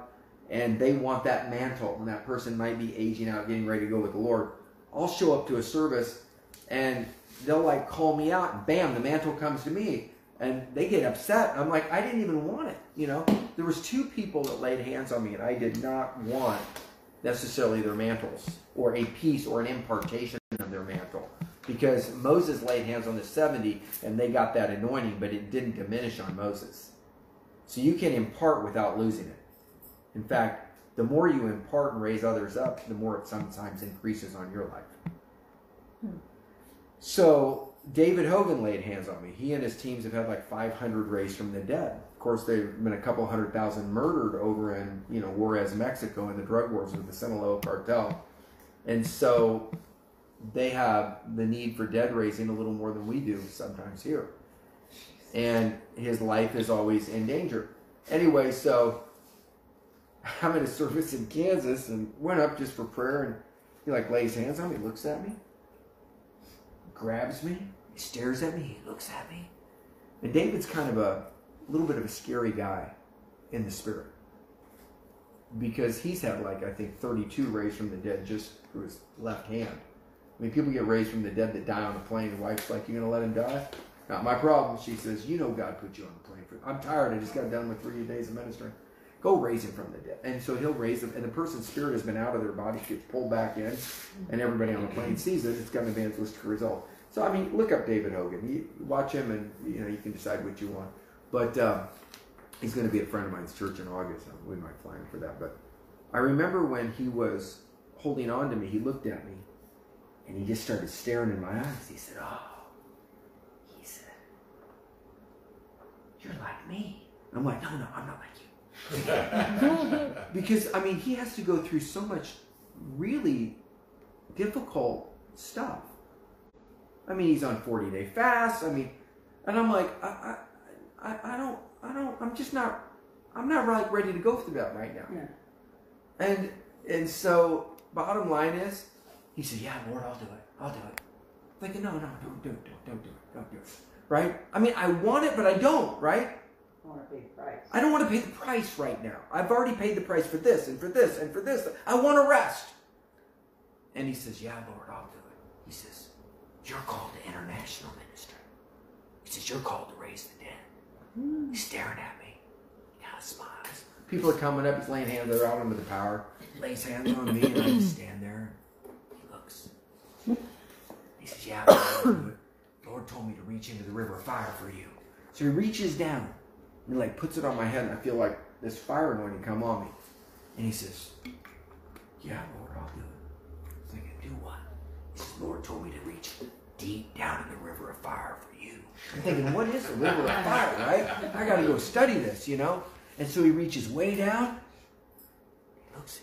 S1: and they want that mantle, and that person might be aging out, getting ready to go with the Lord. I'll show up to a service, and they'll like call me out, and bam, the mantle comes to me, and they get upset. I'm like, I didn't even want it. You know, there was two people that laid hands on me, and I did not want necessarily their mantles or a piece or an impartation of their mantle. Because Moses laid hands on the 70 and they got that anointing, but it didn't diminish on Moses. So you can impart without losing it. In fact, the more you impart and raise others up, the more it sometimes increases on your life.
S2: Hmm.
S1: So David Hogan laid hands on me. He and his teams have had like 500 raised from the dead. Course, there've been a couple hundred thousand murdered over in you know Juarez, Mexico, in the drug wars with the Sinaloa cartel, and so they have the need for dead raising a little more than we do sometimes here. And his life is always in danger. Anyway, so I'm in a service in Kansas and went up just for prayer and he like lays hands on me, looks at me, grabs me, he stares at me, he looks at me. And David's kind of a little bit of a scary guy in the spirit. Because he's had like I think 32 raised from the dead just through his left hand. I mean, people get raised from the dead that die on a plane. The wife's like, "You're gonna let him die?" Not my problem. She says, "You know God put you on the plane for." I'm tired. I just got done with three days of ministering. Go raise him from the dead. And so he'll raise them, and the person's spirit has been out of their body, gets pulled back in, and everybody on the plane sees it. It's got an evangelistic result. So I mean, look up David Hogan. You watch him, and you know you can decide what you want. But uh, he's going to be a friend of mine's church in August. We might fly him for that. But I remember when he was holding on to me, he looked at me, and he just started staring in my eyes. He said, "Oh," he said, "You're like me." I'm like, "No, no, I'm not like you." *laughs* because I mean, he has to go through so much really difficult stuff. I mean, he's on 40 day fast. I mean, and I'm like, I, I, I, I don't, I don't, I'm just not, I'm not like ready to go through that right now.
S2: Yeah.
S1: And and so bottom line is, he said, "Yeah, Lord, I'll do it. I'll do it." I'm thinking, no, no, don't do it, don't, don't do it, don't do it. Right? I mean, I want it, but I don't. Right?
S2: I want a big price.
S1: I don't want to pay the price right now. I've already paid the price for this and for this and for this. I want to rest. And he says, "Yeah, Lord, I'll do it." He says, "You're called to international ministry." He says, "You're called to raise the dead." He's staring at me. He kind of smiles. People are coming up. He's laying hands. They're out under the power. Lays hands on me, and I just stand there. He looks. He says, "Yeah, Lord, I'll do it. Lord told me to reach into the river of fire for you." So he reaches down and he like puts it on my head, and I feel like this fire anointing come on me. And he says, "Yeah, Lord, I'll do it." I'm thinking, "Do what?" He says, "Lord told me to reach deep down in the river of fire for you." I'm thinking, "What is the river of *laughs* fire?" Right? I got to go study this, you know. And so he reaches way down. He looks,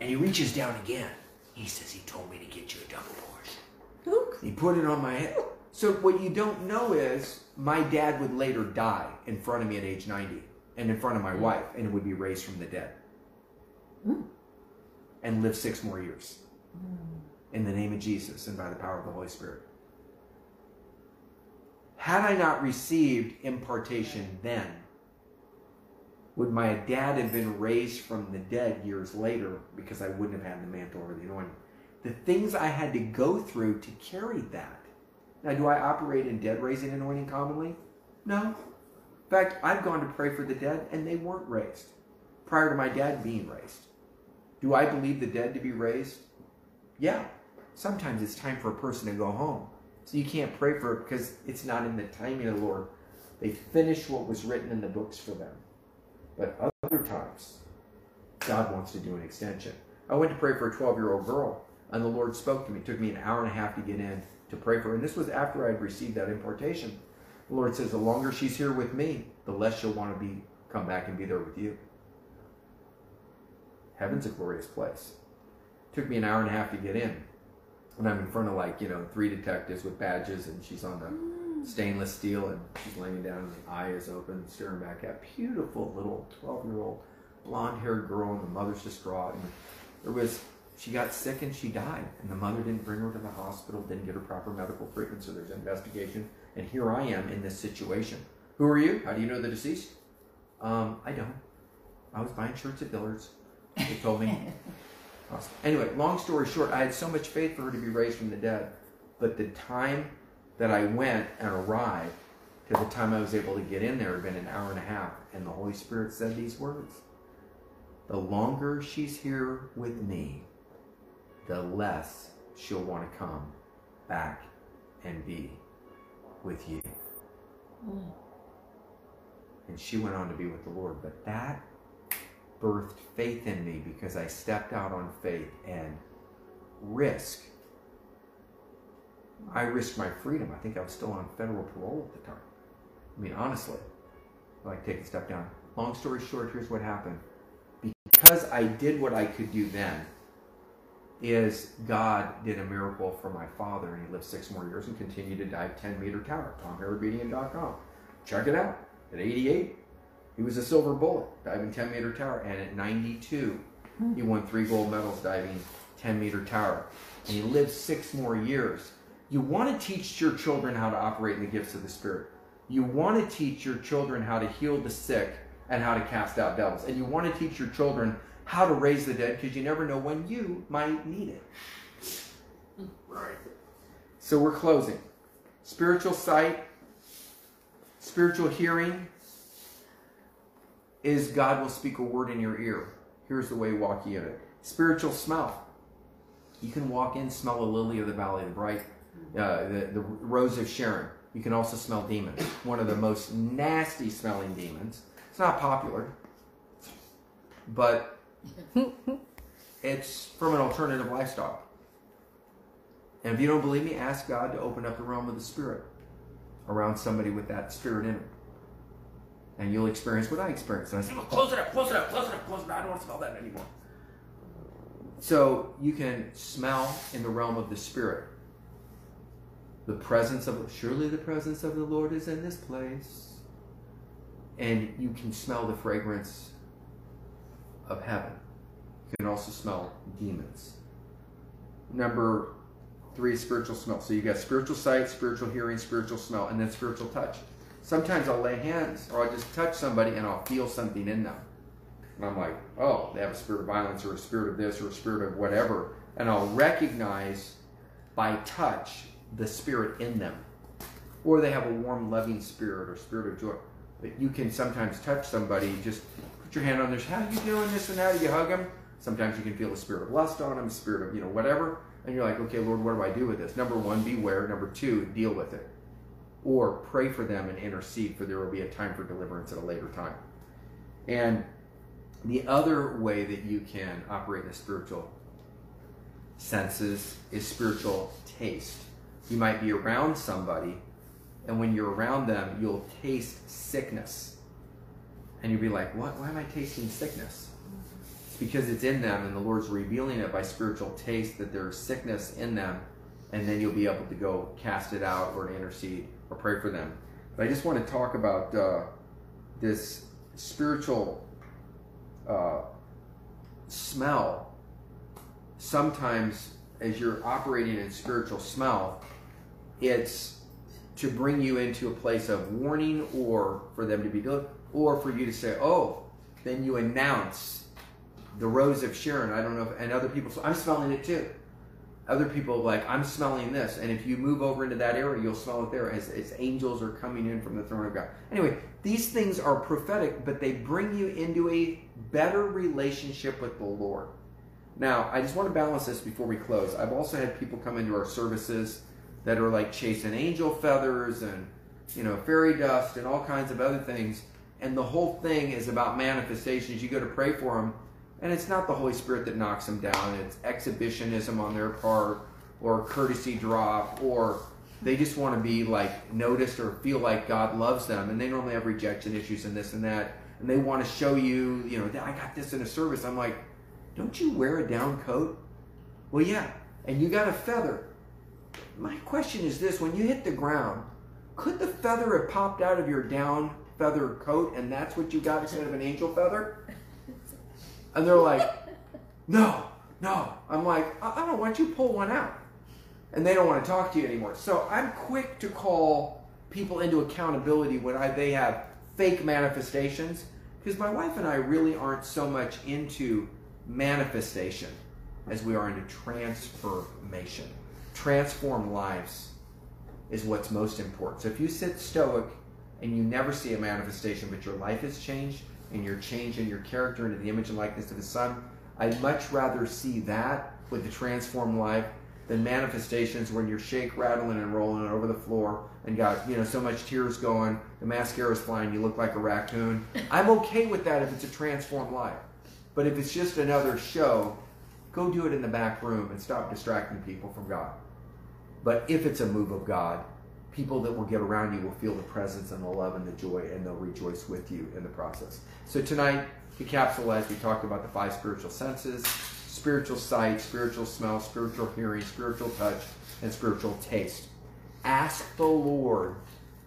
S1: and he reaches down again. He says, "He told me to get you a double portion." He put it on my head. So what you don't know is my dad would later die in front of me at age 90 and in front of my wife and would be raised from the dead hmm. and live six more years hmm. in the name of Jesus and by the power of the Holy Spirit. Had I not received impartation then, would my dad have been raised from the dead years later because I wouldn't have had the mantle or the anointing? The things I had to go through to carry that. Now, do I operate in dead raising anointing commonly? No. In fact, I've gone to pray for the dead and they weren't raised prior to my dad being raised. Do I believe the dead to be raised? Yeah. Sometimes it's time for a person to go home. So you can't pray for it because it's not in the timing of the Lord. They finish what was written in the books for them. But other times, God wants to do an extension. I went to pray for a 12 year old girl, and the Lord spoke to me. It took me an hour and a half to get in to pray for her. And this was after I had received that impartation. The Lord says, the longer she's here with me, the less she'll want to be come back and be there with you. Heaven's a glorious place. It took me an hour and a half to get in. And I'm in front of like, you know, three detectives with badges and she's on the stainless steel and she's laying down and the eye is open, staring back at beautiful little 12 year old blonde haired girl and the mother's distraught. And there was, she got sick and she died. And the mother didn't bring her to the hospital, didn't get her proper medical treatment, so there's an investigation. And here I am in this situation. Who are you? How do you know the deceased? Um, I don't. I was buying shirts at Dillard's. They told me. *laughs* Awesome. Anyway, long story short, I had so much faith for her to be raised from the dead, but the time that I went and arrived to the time I was able to get in there had been an hour and a half, and the Holy Spirit said these words The longer she's here with me, the less she'll want to come back and be with you. Hmm. And she went on to be with the Lord. But that birthed faith in me because I stepped out on faith and risk. I risked my freedom. I think I was still on federal parole at the time. I mean, honestly, like take a step down. Long story short, here's what happened. Because I did what I could do then, is God did a miracle for my father, and he lived six more years and continued to dive 10 meter tower. TomHarabedian.com. Check it out. At 88, he was a silver bullet diving 10 meter tower, and at 92, he won three gold medals diving 10 meter tower, and he lived six more years. You want to teach your children how to operate in the gifts of the Spirit. You want to teach your children how to heal the sick and how to cast out devils. And you want to teach your children how to raise the dead because you never know when you might need it. Right. So we're closing. Spiritual sight, spiritual hearing is God will speak a word in your ear. Here's the way walk ye in it. Spiritual smell. You can walk in, smell a lily of the valley, the bright, uh, the, the rose of Sharon. You can also smell demons. One of the most nasty smelling demons. It's not popular, but *laughs* it's from an alternative lifestyle. And if you don't believe me, ask God to open up the realm of the Spirit around somebody with that Spirit in it. And you'll experience what I experienced. And I said, oh, close it up, close it up, close it up, close it up. I don't want to smell that anymore. So you can smell in the realm of the Spirit. The presence of, surely the presence of the Lord is in this place. And you can smell the fragrance of heaven. You can also smell demons. Number three, spiritual smell. So you got spiritual sight, spiritual hearing, spiritual smell, and then spiritual touch. Sometimes I'll lay hands or I'll just touch somebody and I'll feel something in them. And I'm like, oh, they have a spirit of violence or a spirit of this or a spirit of whatever. And I'll recognize by touch the spirit in them. Or they have a warm, loving spirit or spirit of joy. But you can sometimes touch somebody, just put your hand on their, how are you doing, this and that, you hug them. Sometimes you can feel a spirit of lust on them, spirit of, you know, whatever. And you're like, okay, Lord, what do I do with this? Number one, beware. Number two, deal with it. Or pray for them and intercede, for there will be a time for deliverance at a later time. And the other way that you can operate in the spiritual senses is spiritual taste. You might be around somebody, and when you're around them, you'll taste sickness. And you'll be like, what? Why am I tasting sickness? It's because it's in them, and the Lord's revealing it by spiritual taste that there's sickness in them, and then you'll be able to go cast it out or intercede or pray for them. But I just want to talk about uh, this spiritual uh, smell. Sometimes, as you're operating in spiritual smell, it's to bring you into a place of warning or for them to be good, or for you to say, oh, then you announce the rose of Sharon. I don't know, if, and other people, so I'm smelling it too. Other people like, I'm smelling this. And if you move over into that area, you'll smell it there as, as angels are coming in from the throne of God. Anyway, these things are prophetic, but they bring you into a better relationship with the Lord. Now, I just want to balance this before we close. I've also had people come into our services that are like chasing angel feathers and, you know, fairy dust and all kinds of other things. And the whole thing is about manifestations. You go to pray for them, and it's not the Holy Spirit that knocks them down. It's exhibitionism on their part, or courtesy drop, or they just want to be like noticed or feel like God loves them. And they normally have rejection issues and this and that. And they want to show you, you know, that I got this in a service. I'm like, don't you wear a down coat? Well, yeah. And you got a feather. My question is this when you hit the ground, could the feather have popped out of your down feather coat and that's what you got instead of an angel feather? And they're like, no, no. I'm like, I, don't want you pull one out. And they don't want to talk to you anymore. So I'm quick to call people into accountability when I, they have fake manifestations because my wife and I really aren't so much into manifestation as we are into transformation. Transform lives is what's most important. So if you sit stoic and you never see a manifestation, but your life has changed and you're changing your character into the image and likeness of the Son, I'd much rather see that with the transformed life than manifestations when you're shake, rattling, and rolling over the floor and got you know so much tears going, the mascara's flying, you look like a raccoon. *laughs* I'm okay with that if it's a transformed life. But if it's just another show, go do it in the back room and stop distracting people from God. But if it's a move of God, people that will get around you will feel the presence and the love and the joy, and they'll rejoice with you in the process. So tonight, to capsulize, we talked about the five spiritual senses spiritual sight, spiritual smell, spiritual hearing, spiritual touch, and spiritual taste. Ask the Lord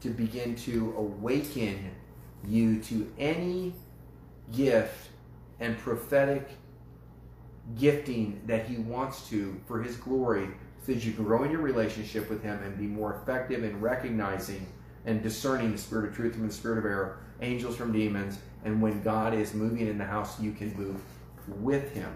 S1: to begin to awaken you to any gift and prophetic gifting that He wants to for His glory so that you can grow in your relationship with Him and be more effective in recognizing and discerning the spirit of truth from the spirit of error, angels from demons, and when God is moving in the house, you can move with Him.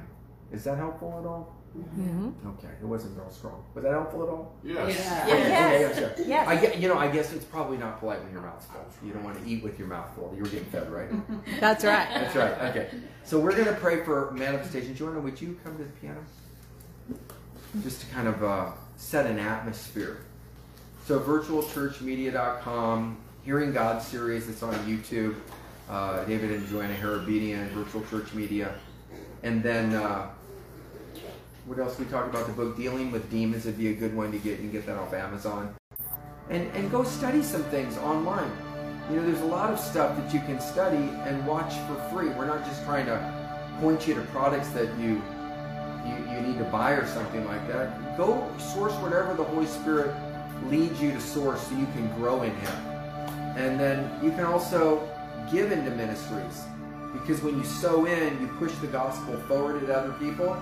S1: Is that helpful at all?
S3: Mm-hmm.
S1: Okay, it wasn't real strong. Was that helpful at all?
S4: Yes.
S2: Yeah.
S3: Yeah.
S1: Okay,
S3: Yes.
S1: yes, yes.
S3: Yes.
S1: I get, you know, I guess it's probably not polite when your mouth's full. You don't want to eat with your mouth full. You were getting fed, right? *laughs*
S3: That's right.
S1: That's right. Okay. So we're going to pray for manifestation. Joanna, would you come to the piano? Just to kind of uh, set an atmosphere. So virtualchurchmedia.com, Hearing God series that's on YouTube. Uh, David and Joanna Harabedian, Virtual Church Media. And then uh, what else we talked about? The book Dealing with Demons would be a good one to get. You can get that off Amazon. And, and go study some things online. You know, there's a lot of stuff that you can study and watch for free. We're not just trying to point you to products that you you, need to buy or something like that. Go source whatever the Holy Spirit leads you to source so you can grow in Him. And then you can also give into ministries because when you sow in, you push the gospel forward to other people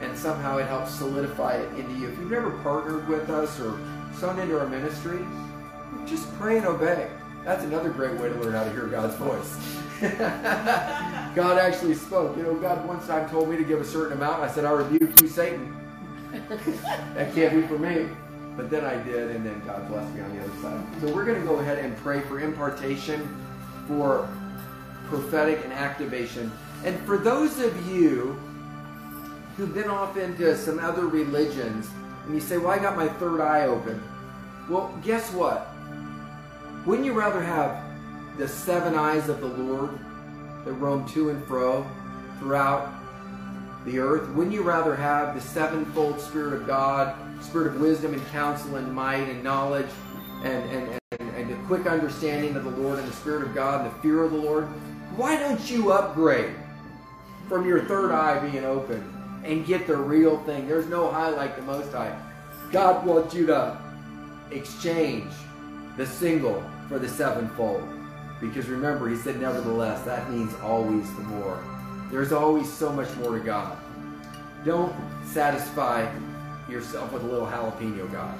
S1: and somehow it helps solidify it into you. If you've never partnered with us or sown into our ministry, just pray and obey. That's another great way to learn how to hear God's voice. *laughs* God actually spoke. You know, God one time told me to give a certain amount. I said, I rebuke you, Satan. *laughs* that can't be for me. But then I did, and then God blessed me on the other side. So we're going to go ahead and pray for impartation, for prophetic and activation. And for those of you who've been off into some other religions, and you say, Well, I got my third eye open. Well, guess what? Wouldn't you rather have the seven eyes of the Lord that roam to and fro throughout the earth? Wouldn't you rather have the sevenfold Spirit of God, Spirit of wisdom and counsel and might and knowledge and, and, and, and the quick understanding of the Lord and the Spirit of God and the fear of the Lord? Why don't you upgrade from your third eye being open and get the real thing? There's no high like the Most High. God wants you to exchange the single for the sevenfold. Because remember, he said, nevertheless, that means always the more. There's always so much more to God. Don't satisfy yourself with a little jalapeno God.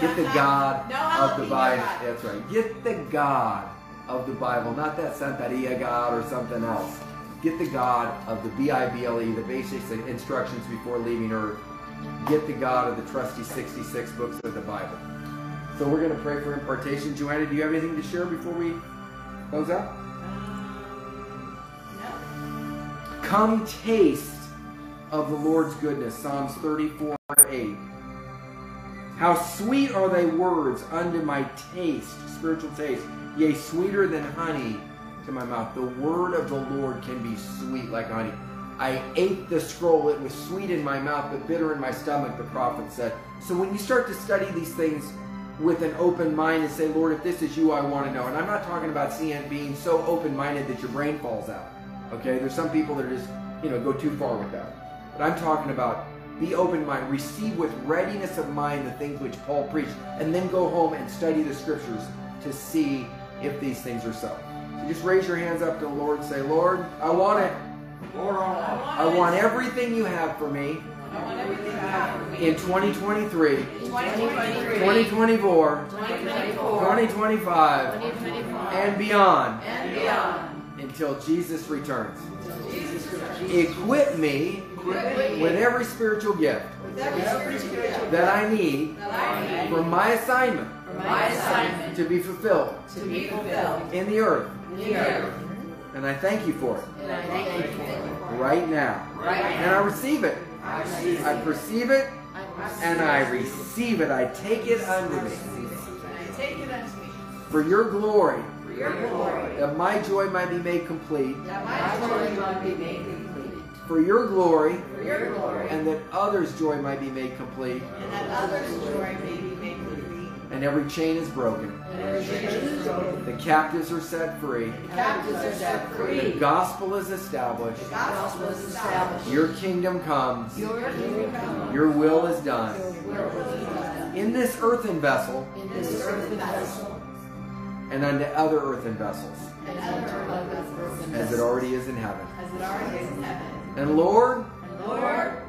S1: Get the *laughs* God
S5: No
S1: of the Bible.
S5: God.
S1: That's right. Get the God of the Bible, not that Santeria God or something else. Get the God of the B-I-B-L-E, the basics and instructions before leaving Earth. Get the God of the trusty 66 books of the Bible. So we're going to pray for impartation. Joanna, do you have anything to share before we close out?
S5: Um, no.
S1: Come taste of the Lord's goodness. Psalms 34 8. How sweet are thy words unto my taste, spiritual taste, yea, sweeter than honey to my mouth. The word of the Lord can be sweet like honey. I ate the scroll, it was sweet in my mouth, but bitter in my stomach, the prophet said. So when you start to study these things with an open mind and say, Lord, if this is you, I want to know. And I'm not talking about seeing being so open minded that your brain falls out. Okay? There's some people that are just, you know, go too far with that. But I'm talking about be open minded, receive with readiness of mind the things which Paul preached, and then go home and study the scriptures to see if these things are so. So just raise your hands up to the Lord and say, Lord, I want it.
S4: Lord, I want
S1: I want everything you have for me in 2023,
S5: 2023,
S1: 2024,
S5: 2024,
S1: 2025,
S5: 2025,
S1: and beyond until Jesus returns.
S5: Jesus Christ.
S1: Equip me with every spiritual gift that I need for my assignment to be fulfilled in the earth. And I thank you for it right now. And I receive it.
S5: I
S1: perceive it and I receive it. I take it unto me.
S5: And I take it unto me.
S1: For your glory,
S5: for your glory,
S1: that my joy might be made complete.
S5: That my joy might be made complete.
S1: For your glory,
S5: for your glory,
S1: and that others' joy might be made complete,
S5: and that others' joy may be made complete.
S1: and every chain is broken.
S5: And every chain is broken.
S1: The captives are set free.
S5: The captives are set
S1: The
S5: free.
S1: gospel is established.
S5: The gospel is established.
S1: Your kingdom comes.
S5: Your kingdom come.
S1: Your will is done.
S5: Your will is done.
S1: In this earthen vessel
S5: In this earthen vessel,
S1: and unto other earthen vessels,
S5: and other earthen
S1: as it already is in heaven.
S5: as it already is in heaven.
S1: And Lord,
S5: And Lord,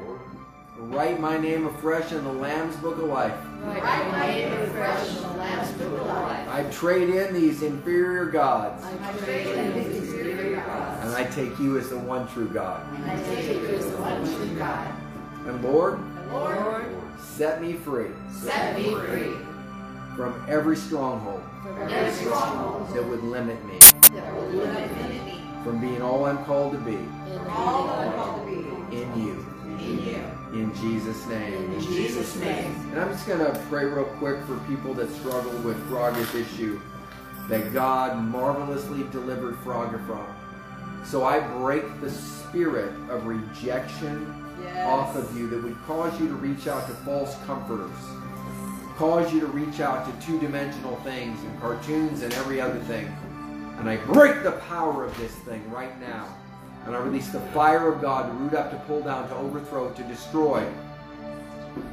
S1: write my name afresh in the Lamb's book of life.
S5: write my name afresh in the Lamb's book of life.
S1: I trade in these inferior gods,
S5: I trade in these inferior gods.
S1: and I take you as the one true God.
S5: And I take you as the one true God.
S1: And Lord,
S5: And Lord,
S1: set me free
S5: set me free
S1: from every stronghold
S5: from every stronghold
S1: that would limit me
S5: that will limit me
S1: from being all I'm called to be
S5: from all I'm called to be
S1: in you.
S5: in you.
S1: In Jesus' name.
S5: In Jesus' name.
S1: And I'm just going to pray real quick for people that struggle with Frogger's issue that God marvelously delivered Frogger from. So I break the spirit of rejection
S5: Yes.
S1: off of you that would cause you to reach out to false comforters, cause you to reach out to two dimensional things and cartoons and every other thing. And I break the power of this thing right now. And I release the fire of God to root up, to pull down, to overthrow, to destroy.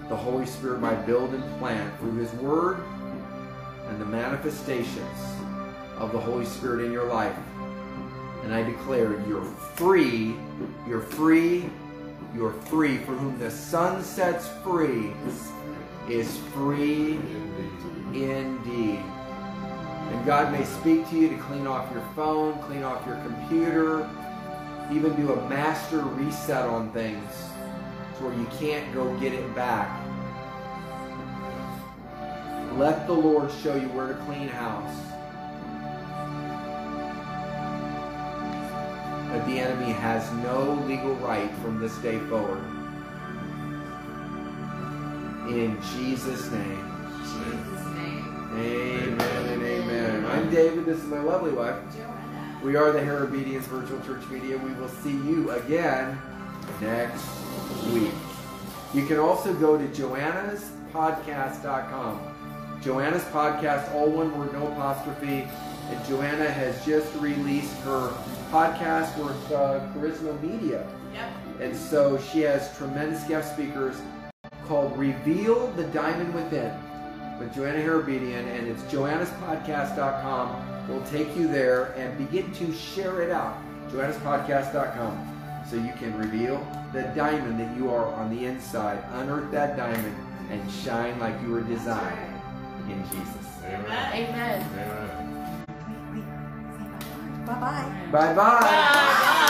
S1: The Holy Spirit might build and plant through His Word and the manifestations of the Holy Spirit in your life. And I declare you're free, you're free, you're free. For whom the Son sets free is free indeed. And God may speak to you to clean off your phone, clean off your computer, even do a master reset on things to where you can't go get it back. Let the Lord show you where to clean house. But the enemy has no legal right from this day forward. In Jesus' name.
S5: Jesus' name.
S1: Amen and amen. I'm David. This is my lovely wife. We are the Herobedians Virtual Church Media. We will see you again next week. You can also go to joannaspodcast.com. Joanna's podcast, all one word, no apostrophe. And Joanna has just released her podcast with uh, Charisma Media.
S5: Yep.
S1: And so she has tremendous guest speakers called Reveal the Diamond Within with Joanna Herobedian, and it's joannaspodcast.com. We'll take you there and begin to share it out. joannaspodcast.com. So you can reveal the diamond that you are on the inside, unearth that diamond, and shine like you were designed in Jesus.
S3: Amen.
S5: Amen.
S3: Amen.
S2: Bye bye.
S1: Bye bye.
S5: Bye.